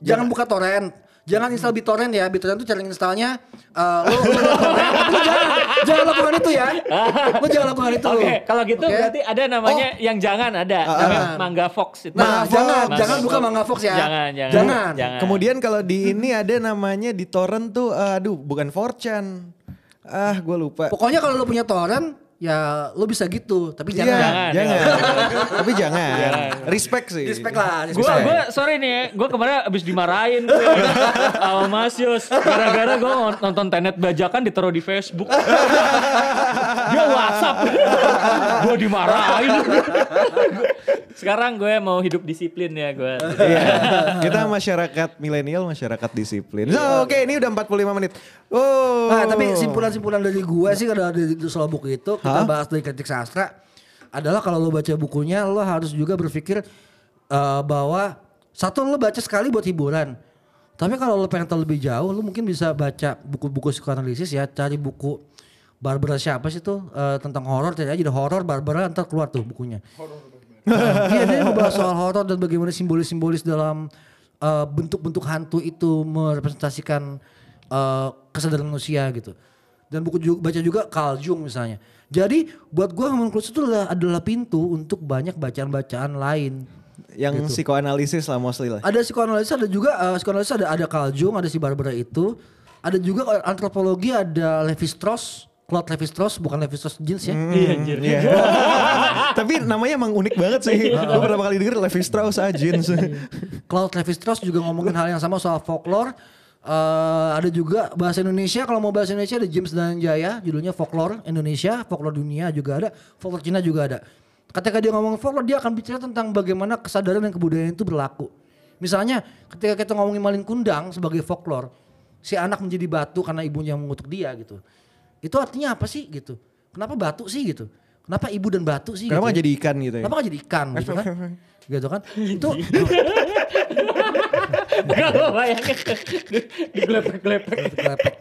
Jangan buka torrent. Jangan install BitTorrent ya. BitTorrent tuh cara installnya uh, lu, lu, lu, torrent, tapi lu jangan, jangan lakukan itu ya. Lu jangan lakukan itu. Oke, kalau gitu Oke? berarti ada namanya yang jangan ada, namanya Mangga Fox itu. Nah, Manga jangan, Fox. jangan buka Manga Fox ya. Jangan, jangan. Jangan. Jangan. Kemudian kalau di ini ada namanya di torrent tuh, eh, aduh bukan 4chan. Ah, gue lupa. Pokoknya kalau lu punya torrent, ya lu bisa gitu. Tapi Iya, jangan. jangan. Jangan, Tapi jangan. Respect sih. Respect lah. Gue gue sorry nih ya, gue kemarin abis dimarahin gue sama Mas Yus gara-gara gue nonton Tenet bajakan ditaruh di Facebook. Dia WhatsApp, gue dimarahin. Sekarang gue mau hidup disiplin ya gue. Iya. Kita masyarakat milenial, masyarakat disiplin. So, oke ini udah 45 menit. Oh. Nah, tapi simpulan-simpulan dari gue sih kalau dari buku itu kita bahas dari kritik sastra adalah kalau lo baca bukunya lo harus juga berpikir eh, bahwa satu lo baca sekali buat hiburan. Tapi kalau lo pengen tahu lebih jauh, lo mungkin bisa baca buku-buku psikoanalisis ya, cari buku Barbara siapa sih tuh eh, tentang horor, cari aja horor Barbara ntar keluar tuh bukunya. Iya dia membahas soal horor dan bagaimana simbolis-simbolis dalam eh, bentuk-bentuk hantu itu merepresentasikan eh, kesadaran manusia gitu. Dan buku juga, baca juga Carl Jung misalnya. Jadi buat gua Human Clues itu adalah, adalah pintu untuk banyak bacaan-bacaan lain. yang gitu. psikoanalisis lah mostly lah. Ada psikoanalisis ada juga eh, psikoanalisis ada ada Carl Jung, ada si Barbara itu. Ada juga eh, antropologi ada Levi Strauss, Claude Levi Strauss bukan Levi Strauss jeans ya. Iya anjir. Iya. Tapi namanya emang unik banget sih. Gue pertama kali denger Levi Strauss aja jeans. Claude Levi Strauss juga ngomongin hal yang sama soal folklore. Eh, ada juga bahasa Indonesia kalau mau bahasa Indonesia ada James Dananjaya judulnya folklore Indonesia, folklore dunia juga ada, folklore Cina juga ada. Ketika dia ngomong folklore dia akan bicara tentang bagaimana kesadaran dan kebudayaan itu berlaku. Misalnya ketika kita ngomongin malin kundang sebagai folklore, si anak menjadi batu karena ibunya mengutuk dia gitu. Itu artinya apa sih gitu? Kenapa batu sih gitu? Kenapa ibu dan batu sih? Kenapa gitu ya? jadi ikan gitu ya? Kenapa gak jadi ikan gitu kan? gitu kan? Itu Gak bayangin digelepek-gelepek.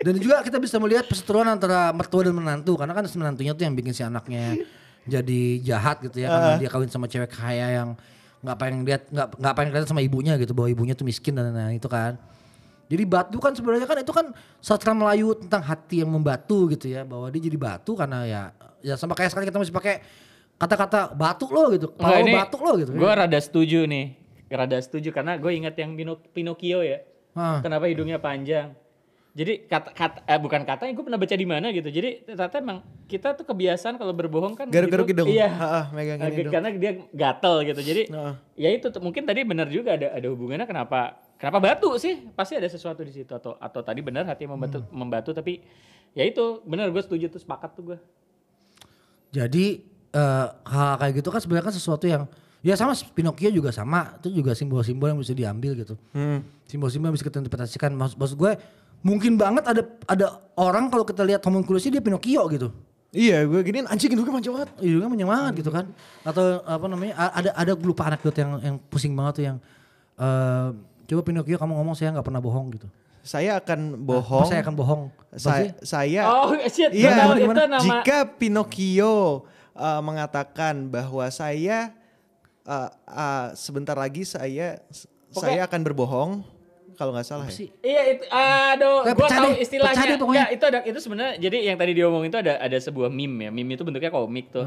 Dan juga kita bisa melihat perseteruan antara mertua dan menantu karena kan menantunya tuh yang bikin si anaknya jadi jahat gitu ya karena dia kawin sama cewek kaya yang nggak pengen lihat nggak nggak pengen kelihatan sama ibunya gitu bahwa ibunya tuh miskin dan lain-lain itu kan. Jadi batu kan sebenarnya kan itu kan sastra Melayu tentang hati yang membatu gitu ya bahwa dia jadi batu karena ya ya sama kayak sekarang kita masih pakai kata-kata batu lo gitu, kalau batu lo gitu. Gue rada setuju nih. Rada setuju karena gue ingat yang Pino- Pinocchio ya. Hah. Kenapa hidungnya panjang? Jadi kata, kata eh, bukan katanya gue pernah baca di mana gitu. Jadi ternyata emang kita tuh kebiasaan kalau berbohong kan Garuk-garuk hidung. Iya. Ha, Agak- hidung. Karena dia gatel gitu. Jadi Heeh. ya itu mungkin tadi benar juga ada ada hubungannya kenapa kenapa batu sih? Pasti ada sesuatu di situ atau atau tadi benar hati membatu Hmm. membatu tapi ya itu benar gue setuju tuh sepakat tuh gue. Jadi eh, hal kayak gitu kan sebenarnya kan sesuatu yang ya sama Pinocchio juga sama itu juga simbol-simbol yang bisa diambil gitu. Hmm. Simbol-simbol yang bisa kita interpretasikan. Maksud, maksud gue mungkin banget ada ada orang kalau kita lihat homunculusnya dia Pinocchio gitu. Iya, gue giniin anjing hidungnya panjang banget. Hidungnya panjang banget gitu kan. Atau apa namanya ada ada gue lupa anekdot yang yang pusing banget tuh yang eh coba Pinocchio kamu ngomong saya nggak pernah bohong gitu. Saya akan bohong. saya akan bohong. Saya, saya Oh shit, Iya, nama jika Pinocchio uh, mengatakan bahwa saya uh, uh, sebentar lagi saya saya akan berbohong kalau nggak salah ya. sih? Iya itu aduh gua pecah tahu istilahnya. deh. Ya, itu ada itu sebenarnya jadi yang tadi dia omongin itu ada ada sebuah meme ya. Meme itu bentuknya komik tuh.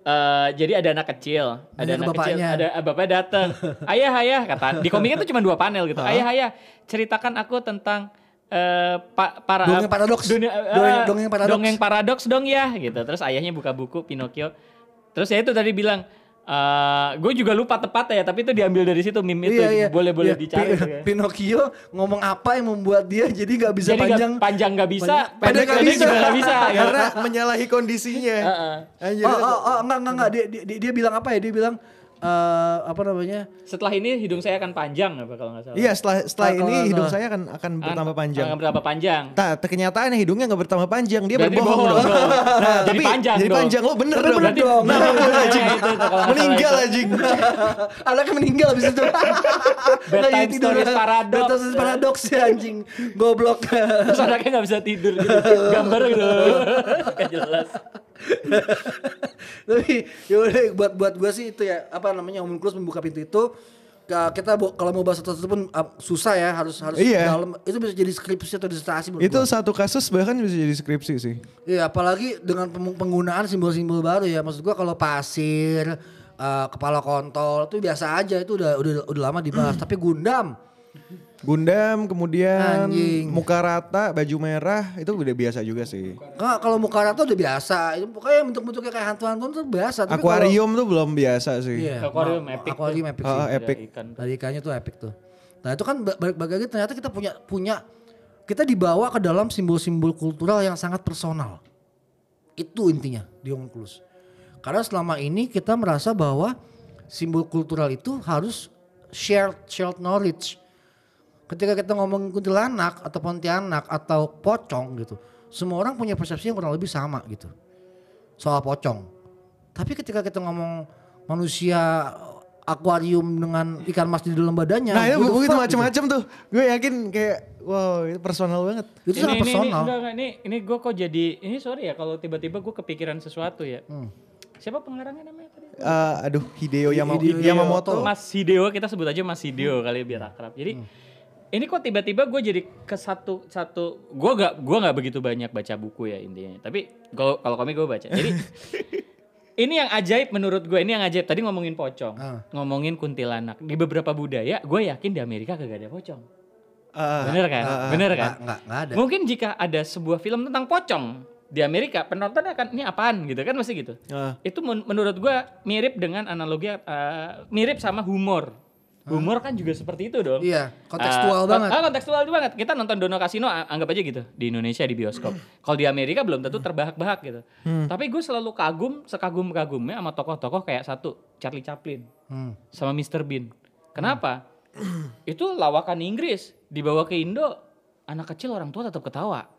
Eh, jadi ada anak kecil, ada Nanya anak kecil, ada ah, bapaknya datang. ayah, ayah kata di komiknya tuh cuma dua panel gitu. ayah, ayah, ceritakan aku tentang eh pa- para Dongeng paradoks. dunia- eh, Dongeng- dongeng paradoks. Dongeng paradoks dong ya gitu. Terus ayahnya buka buku Pinocchio. Terus ya itu tadi bilang gue juga lupa tepatnya ya, tapi itu diambil dari situ meme itu boleh boleh Iya, dicari. Pi- tuh ya. Pinocchio ngomong apa yang membuat dia jadi nggak bisa Jadi nggak- panjang. panjang nggak bisa, Panjang- pendek nggak bisa. juga nggak bisa. ya. Karena menyalahi kondisinya. Heeh. Anjir. Oh, oh, oh, enggak, enggak, enggak. Dia, dia, dia bilang apa ya? Dia bilang eh apa namanya? Setelah ini hidung saya akan panjang apa kalau nggak salah. Iya setelah setelah Kalau ini nggak hidung salah. saya akan akan bertambah panjang. Akan bertambah panjang. Nah, kenyataannya hidungnya nggak bertambah panjang, dia Berarti berbohong bohong dong. dong. Nah, Jadi tapi panjang Jadi dong. panjang lo bener dong. bener Berarti dong. nah, Nah, itu, anjing. itu, itu, kalau nggak Meninggal salah anjing. Anaknya meninggal abis itu. Bedtime stories paradox. Bedtime stories paradox ya anjing. Goblok. Terus anaknya nggak bisa tidur gitu. Gambar gitu. Gak jelas. Tapi yaudah buat buat gue sih itu ya apa namanya homunculus membuka pintu itu kita kalau mau bahas satu pun uh, susah ya harus harus Iya. dalam itu bisa jadi skripsi atau disertasi Itu gua. satu kasus bahkan bisa jadi skripsi sih. Iya apalagi dengan penggunaan simbol-simbol baru ya maksud gua kalau pasir uh, kepala kontol itu biasa aja itu udah udah udah lama dibahas tapi Gundam Gundam, kemudian Anjing. muka rata, baju merah itu udah biasa juga sih. Nggak, kalau muka rata udah biasa itu pokoknya bentuk-bentuknya kayak hantu-hantu tuh biasa tapi kalau- Akuarium tuh belum biasa sih. iya, Akuarium epic akuarium epic sih Ah, Ada epic. ikan. Dari ikannya tuh epic tuh. Nah itu kan ba- balik-balik lagi ternyata kita punya punya kita dibawa ke dalam simbol-simbol kultural yang sangat personal. Itu intinya di homunculus. Karena selama ini kita merasa bahwa simbol kultural itu harus shared shared knowledge. Ketika kita ngomong kuntilanak atau pontianak atau pocong gitu, semua orang punya persepsi yang kurang lebih sama gitu soal pocong. Tapi ketika kita ngomong manusia akuarium dengan ikan mas di dalam badannya, Nah itu begitu fuck macam-macam tuh. Gue yakin kayak wow itu personal banget. gitu. Itu sangat ini, ini, personal. enggak, enggak, ini, ini gue kok jadi, ini sorry ya kalau tiba-tiba gue kepikiran sesuatu ya. Hmm. Siapa pengarangnya namanya tadi? Eh, aduh Hideo, Yama- Hideo Yamamoto. Mas Hideo, kita sebut aja Mas Hideo kali ya, biar akrab. Jadi ini kok tiba-tiba gue jadi ke satu satu gue gak gua nggak begitu banyak baca buku ya intinya. Tapi kalau kalau komik gue baca. Jadi ini yang ajaib menurut gue ini yang ajaib tadi ngomongin pocong, Ah. ngomongin kuntilanak di beberapa budaya gue yakin di Amerika kagak ada pocong. Ah, Bener kan? Bener kan? Nggak, nggak, nggak ada. Mungkin jika ada sebuah film tentang pocong di Amerika, penonton akan ini apaan gitu kan masih gitu. Ah. Itu men- menurut gua mirip dengan analogi eh, mirip sama humor. Humor kan juga seperti itu dong. Iya, kontekstual Eh, banget. Ah, kontekstual banget. Kita nonton Dono Kasino a- anggap aja gitu di Indonesia di bioskop. Kalau di Amerika belum tentu terbahak-bahak gitu. Tapi gue selalu kagum, sekagum-kagumnya sama tokoh-tokoh kayak satu Charlie Chaplin Hmm. sama Mr. Bean. Kenapa? itu lawakan Inggris dibawa ke Indo, anak kecil orang tua tetap ketawa,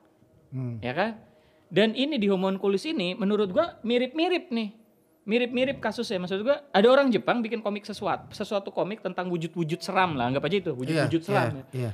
Hmm. ya kan? Dan ini di homunculus ini menurut gua mirip-mirip nih, mirip-mirip kasusnya. Maksud gua ada orang Jepang bikin komik sesuatu, sesuatu komik tentang wujud-wujud seram lah, anggap aja itu Iya, wujud-wujud seram. iya, ya. iya.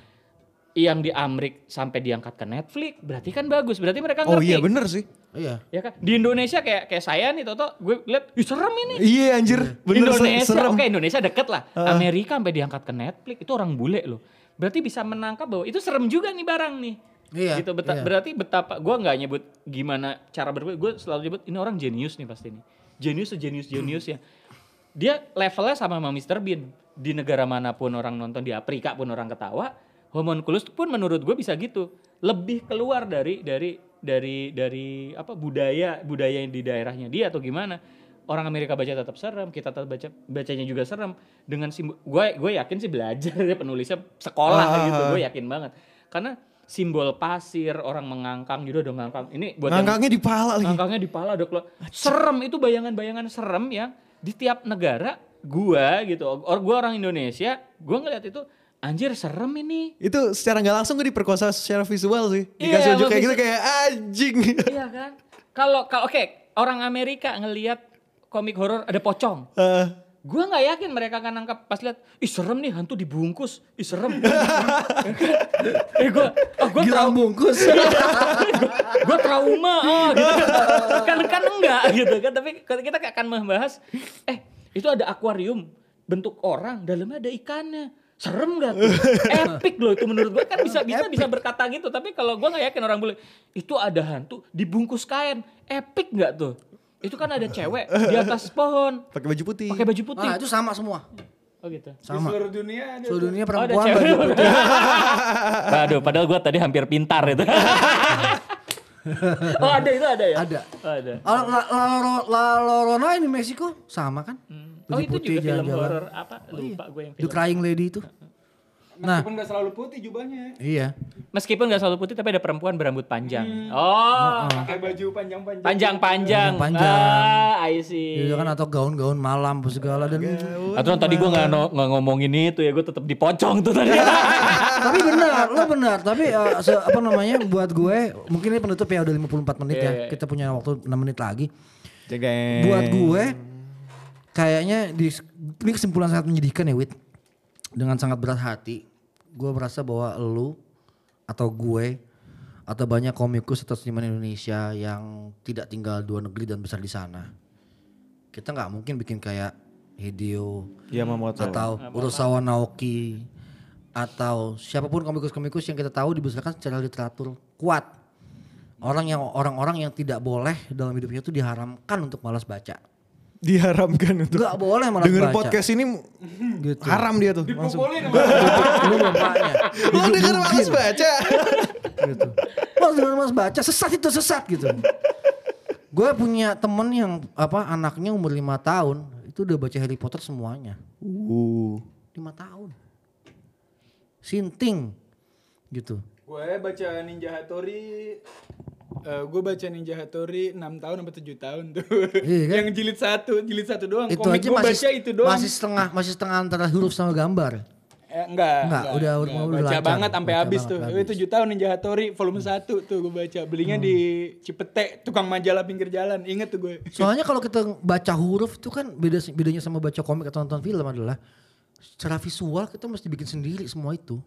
Yang di Amrik sampai diangkat ke Netflix, berarti kan bagus. Berarti mereka Oh ngerti. iya bener sih. Iya. Ya kan? Di Indonesia kayak kayak saya nih Toto, gue lihat, ih serem ini. Iya anjir. Bener se- Indonesia, serem. oke Indonesia deket lah. Amerika sampai diangkat ke Netflix itu orang bule loh. Berarti bisa menangkap bahwa itu serem juga nih barang nih. Iya, Gitu beta- iya. berarti betapa gue nggak nyebut gimana cara berpikir, gue selalu nyebut ini orang jenius nih pasti nih. Jenius sejenius jenius ya. Dia levelnya sama sama Mr. Bean. Di negara mana pun orang nonton di Afrika pun orang ketawa, homunculus pun menurut gue bisa gitu. Lebih keluar dari dari dari dari apa budaya budaya yang di daerahnya dia atau gimana. Orang Amerika baca tetap serem, kita tetap baca bacanya juga serem dengan gue gue yakin sih belajar ya penulisnya sekolah Ah, gitu, ah, gue yakin banget. Karena simbol pasir, orang mengangkang gitu udah ngangkang. Ini buat yang- Ngangkangnya di pala lagi. Ngangkangnya di pala udah keluar. Serem itu bayangan-bayangan serem yang di tiap negara gua gitu. Or gua orang Indonesia, gua ngeliat itu anjir serem ini. Itu secara nggak langsung gue diperkosa secara visual sih. Iya, Dikasih unjuk emang kayak gitu kayak anjing. iya kan? Kalau kalau oke, orang Amerika ngelihat komik horor ada pocong. Eh, Gua nggak yakin mereka akan nangkap pas lihat, ih serem nih hantu dibungkus, ih serem. eh gua, oh gua Gilang trau- bungkus. gue trauma oh gitu kan. Kan enggak gitu kan. Tapi kita akan membahas eh itu ada akuarium bentuk orang dalamnya ada ikannya. Serem gak tuh? Epic loh itu menurut gue kan bisa bisa bisa berkata gitu. Tapi kalau gue nggak yakin orang boleh itu ada hantu dibungkus kain. Epic nggak tuh itu kan ada cewek di atas pohon pakai baju putih. pakai baju putih Nah itu sama semua. oh gitu Sama. seluruh dunia ada. Seluruh dunia Oh, perempuan cewek. baju putih. Aduh, padahal gue tadi hampir pintar itu. oh ada itu ada ya? Ada. Oh, ada. La, la, la, la, Llorona ini Meksiko sama kan? Oh Putih itu putih juga film jalan-jalan. horor apa? Lupa gue yang The film. Crying Lady itu. Nah, Meskipun gak selalu putih jubahnya. iya. Meskipun gak selalu putih tapi ada perempuan berambut panjang. Oh, Pakai baju panjang-panjang. panjang-panjang. Panjang. Ah, I see. Itu kan atau gaun-gaun malam segala dan Aturan tadi gue nggak no- nggak ngomongin itu ya, gue tetap dipocong tuh tadi. tapi benar, lo benar. Tapi se- apa namanya buat gue, mungkin ini penutup ya udah 54 menit ya. Kita punya waktu 6 menit lagi. Jagain. Buat gue kayaknya di ini kesimpulan sangat menyedihkan ya Wit. Dengan sangat berat hati, gue merasa bahwa lu atau gue atau banyak komikus atau seniman Indonesia yang tidak tinggal di luar negeri dan besar di sana. Kita nggak mungkin bikin kayak Hideo Yamamoto. atau Urosawa Naoki atau siapa pun komikus-komikus yang kita tahu dibesarkan secara literatur kuat. Orang yang orang-orang yang tidak boleh dalam hidupnya itu diharamkan untuk malas baca. Diharamkan untuk Gak boleh malas denger baca. podcast ini gitu. haram dia tuh. Langsung. Lu bapaknya. Lu denger males baca. gitu. Wah, denger malas baca, sesat itu sesat gitu. Gue punya temen yang apa anaknya umur lima tahun itu udah baca Harry Potter semuanya. Uh. lima tahun. Sinting gitu. Gue baca Ninja Hattori eh gue baca Ninja Hattori 6 tahun sampai 7 tahun tuh. Iya kan? Yang jilid satu, jilid satu doang. Itu Komik aja masih baca itu doang. masih setengah masih setengah antara huruf sama gambar. Eh, enggak, Enggak, udah- udah- udah baca lancar. banget sampai habis tuh. Eh, 7 tahun Ninja Hattori volume 1 tuh gue baca. Belinya di Cipete, tukang majalah pinggir jalan. Ingat tuh gue. Soalnya kalau kita baca huruf itu kan beda bedanya sama baca komik atau nonton film adalah secara visual kita mesti bikin sendiri semua itu.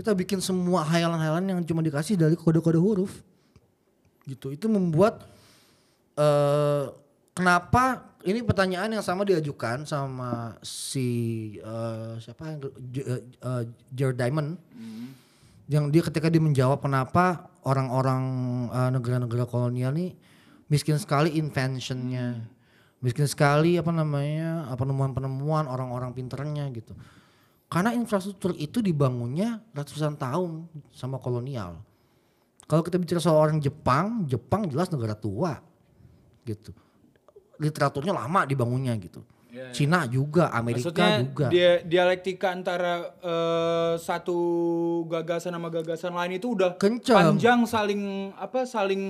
Kita bikin semua hayalan-hayalan yang cuma dikasih dari kode-kode huruf. Gitu. Itu membuat eh kenapa ini pertanyaan yang sama diajukan sama si eh, siapa yang J- eh, Jared Diamond. Yang dia ketika dia menjawab kenapa orang-orang eh, negara-negara kolonial nih miskin sekali inventionnya. Miskin sekali apa namanya apa penemuan-penemuan orang-orang pinternya gitu karena infrastruktur itu dibangunnya ratusan tahun sama kolonial. Kalau kita bicara soal orang Jepang Jepang jelas negara tua gitu. Literaturnya lama dibangunnya gitu. Cina juga Amerika Maksudnya juga. dia dialektika antara eh, satu gagasan sama gagasan lain itu udah Kencang. panjang saling apa saling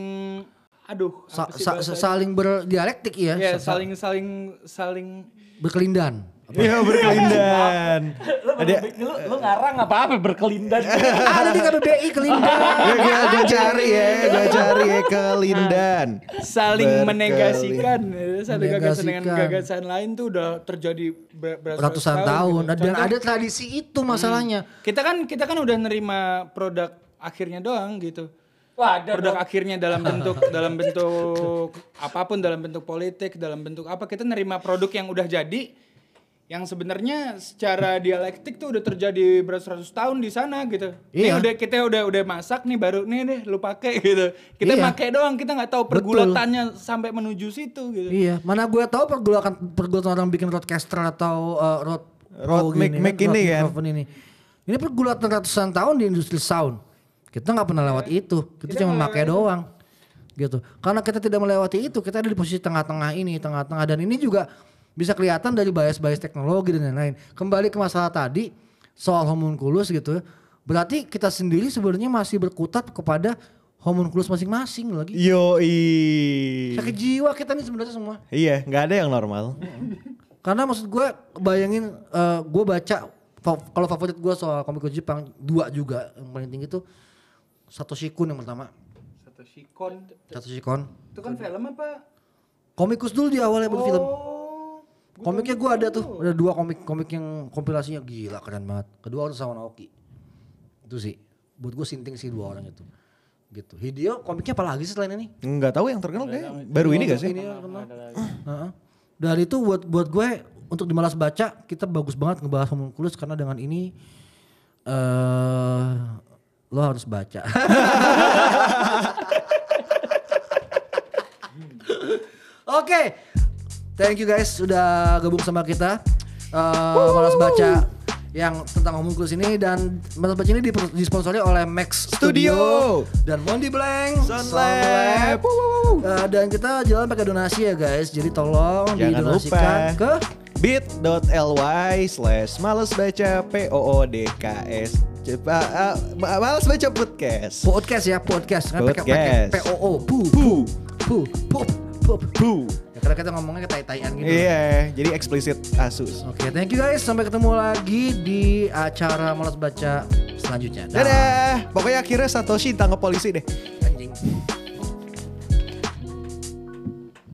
aduh Sa- apa sih sa- bahasanya? saling berdialektik ya sa- saling saling saling berkelindan Iya berkelindan. lu, lu, lu ngarang apa apa berkelindan. ada di KBBI kelindan Gue gue cari ya, gue cari ya kelindan. saling Berkelin- menegasikan ya. satu gagasan dengan gagasan lain tuh udah terjadi ber- beratus ratusan tahun gitu. dan Contoh, ada tradisi itu masalahnya kita kan kita kan udah nerima produk akhirnya doang gitu Wah, ada produk dong. akhirnya dalam bentuk dalam bentuk apa pun dalam bentuk politik dalam bentuk apa kita nerima produk yang udah jadi yang sebenarnya secara dialektik tuh udah terjadi beratus-ratus tahun di sana gitu. Nih Iya. udah kita udah udah masak nih baru nih deh lu pakai gitu. Kita Iya. pakai doang kita nggak tahu pergulatannya sampai menuju situ gitu. iya mana gue tahu pergulatan pergulatan orang bikin roadcaster atau uh, road Road oh, mic- mic road ini kan. microphone ini ini pergulatan ratusan tahun di industri sound kita nggak pernah lewat itu kita cuma pakai doang gitu karena kita tidak melewati itu kita ada di posisi tengah-tengah ini tengah-tengah dan ini juga bisa kelihatan dari bias-bias teknologi dan lain-lain kembali ke masalah tadi soal homunculus gitu berarti kita sendiri sebenarnya masih berkutat kepada homunculus masing-masing lagi Yoi. sakit jiwa kita nih sebenarnya semua Iya, nggak ada yang normal. karena maksud gue bayangin gue baca fa- kalau favorit gue soal komik Jepang dua juga yang paling tinggi tuh Satoshi Kun yang pertama Satoshi Kon Satoshi Kon itu kan film apa? komikus dulu di awalnya buat film Oh. Komiknya gue ada tuh ada dua komik komik yang kompilasinya gila keren banget. Kedua harus sama Naoki. Itu sih buat gue sinting sih dua orang itu. Gitu. Hideo komiknya apa lagi sih selain ini? Nggak tahu yang terkenal kayak baru ini gak sih? ini yang. Dan itu buat buat gue untuk dimalas baca kita bagus banget ngebahas homunculus karena dengan ini eh lo harus baca. Oke. Thank you guys sudah gabung sama kita. Eh malas baca yang tentang homunculus ini dan Malas Baca ini disponsori oleh Max Studio. Studio, dan Mondi Blank Sound Lab. Uh, dan kita jalan pakai donasi ya guys. Jadi tolong Jangan didonasikan lupa. ke bit.ly slash males baca p o o d k s Coba, ah, ma- males baca podcast podcast ya podcast kan pakai pakai Podcast. P O O pu Pu. pu Ya, karena kita ngomongnya kayak tai-taian gitu. Iya, jadi eksplisit Asus. Oke, thank you guys. Sampai ketemu lagi di acara Malas Baca selanjutnya. Dah. Dadah. Pokoknya akhirnya Satoshi tangkap polisi deh. Anjing.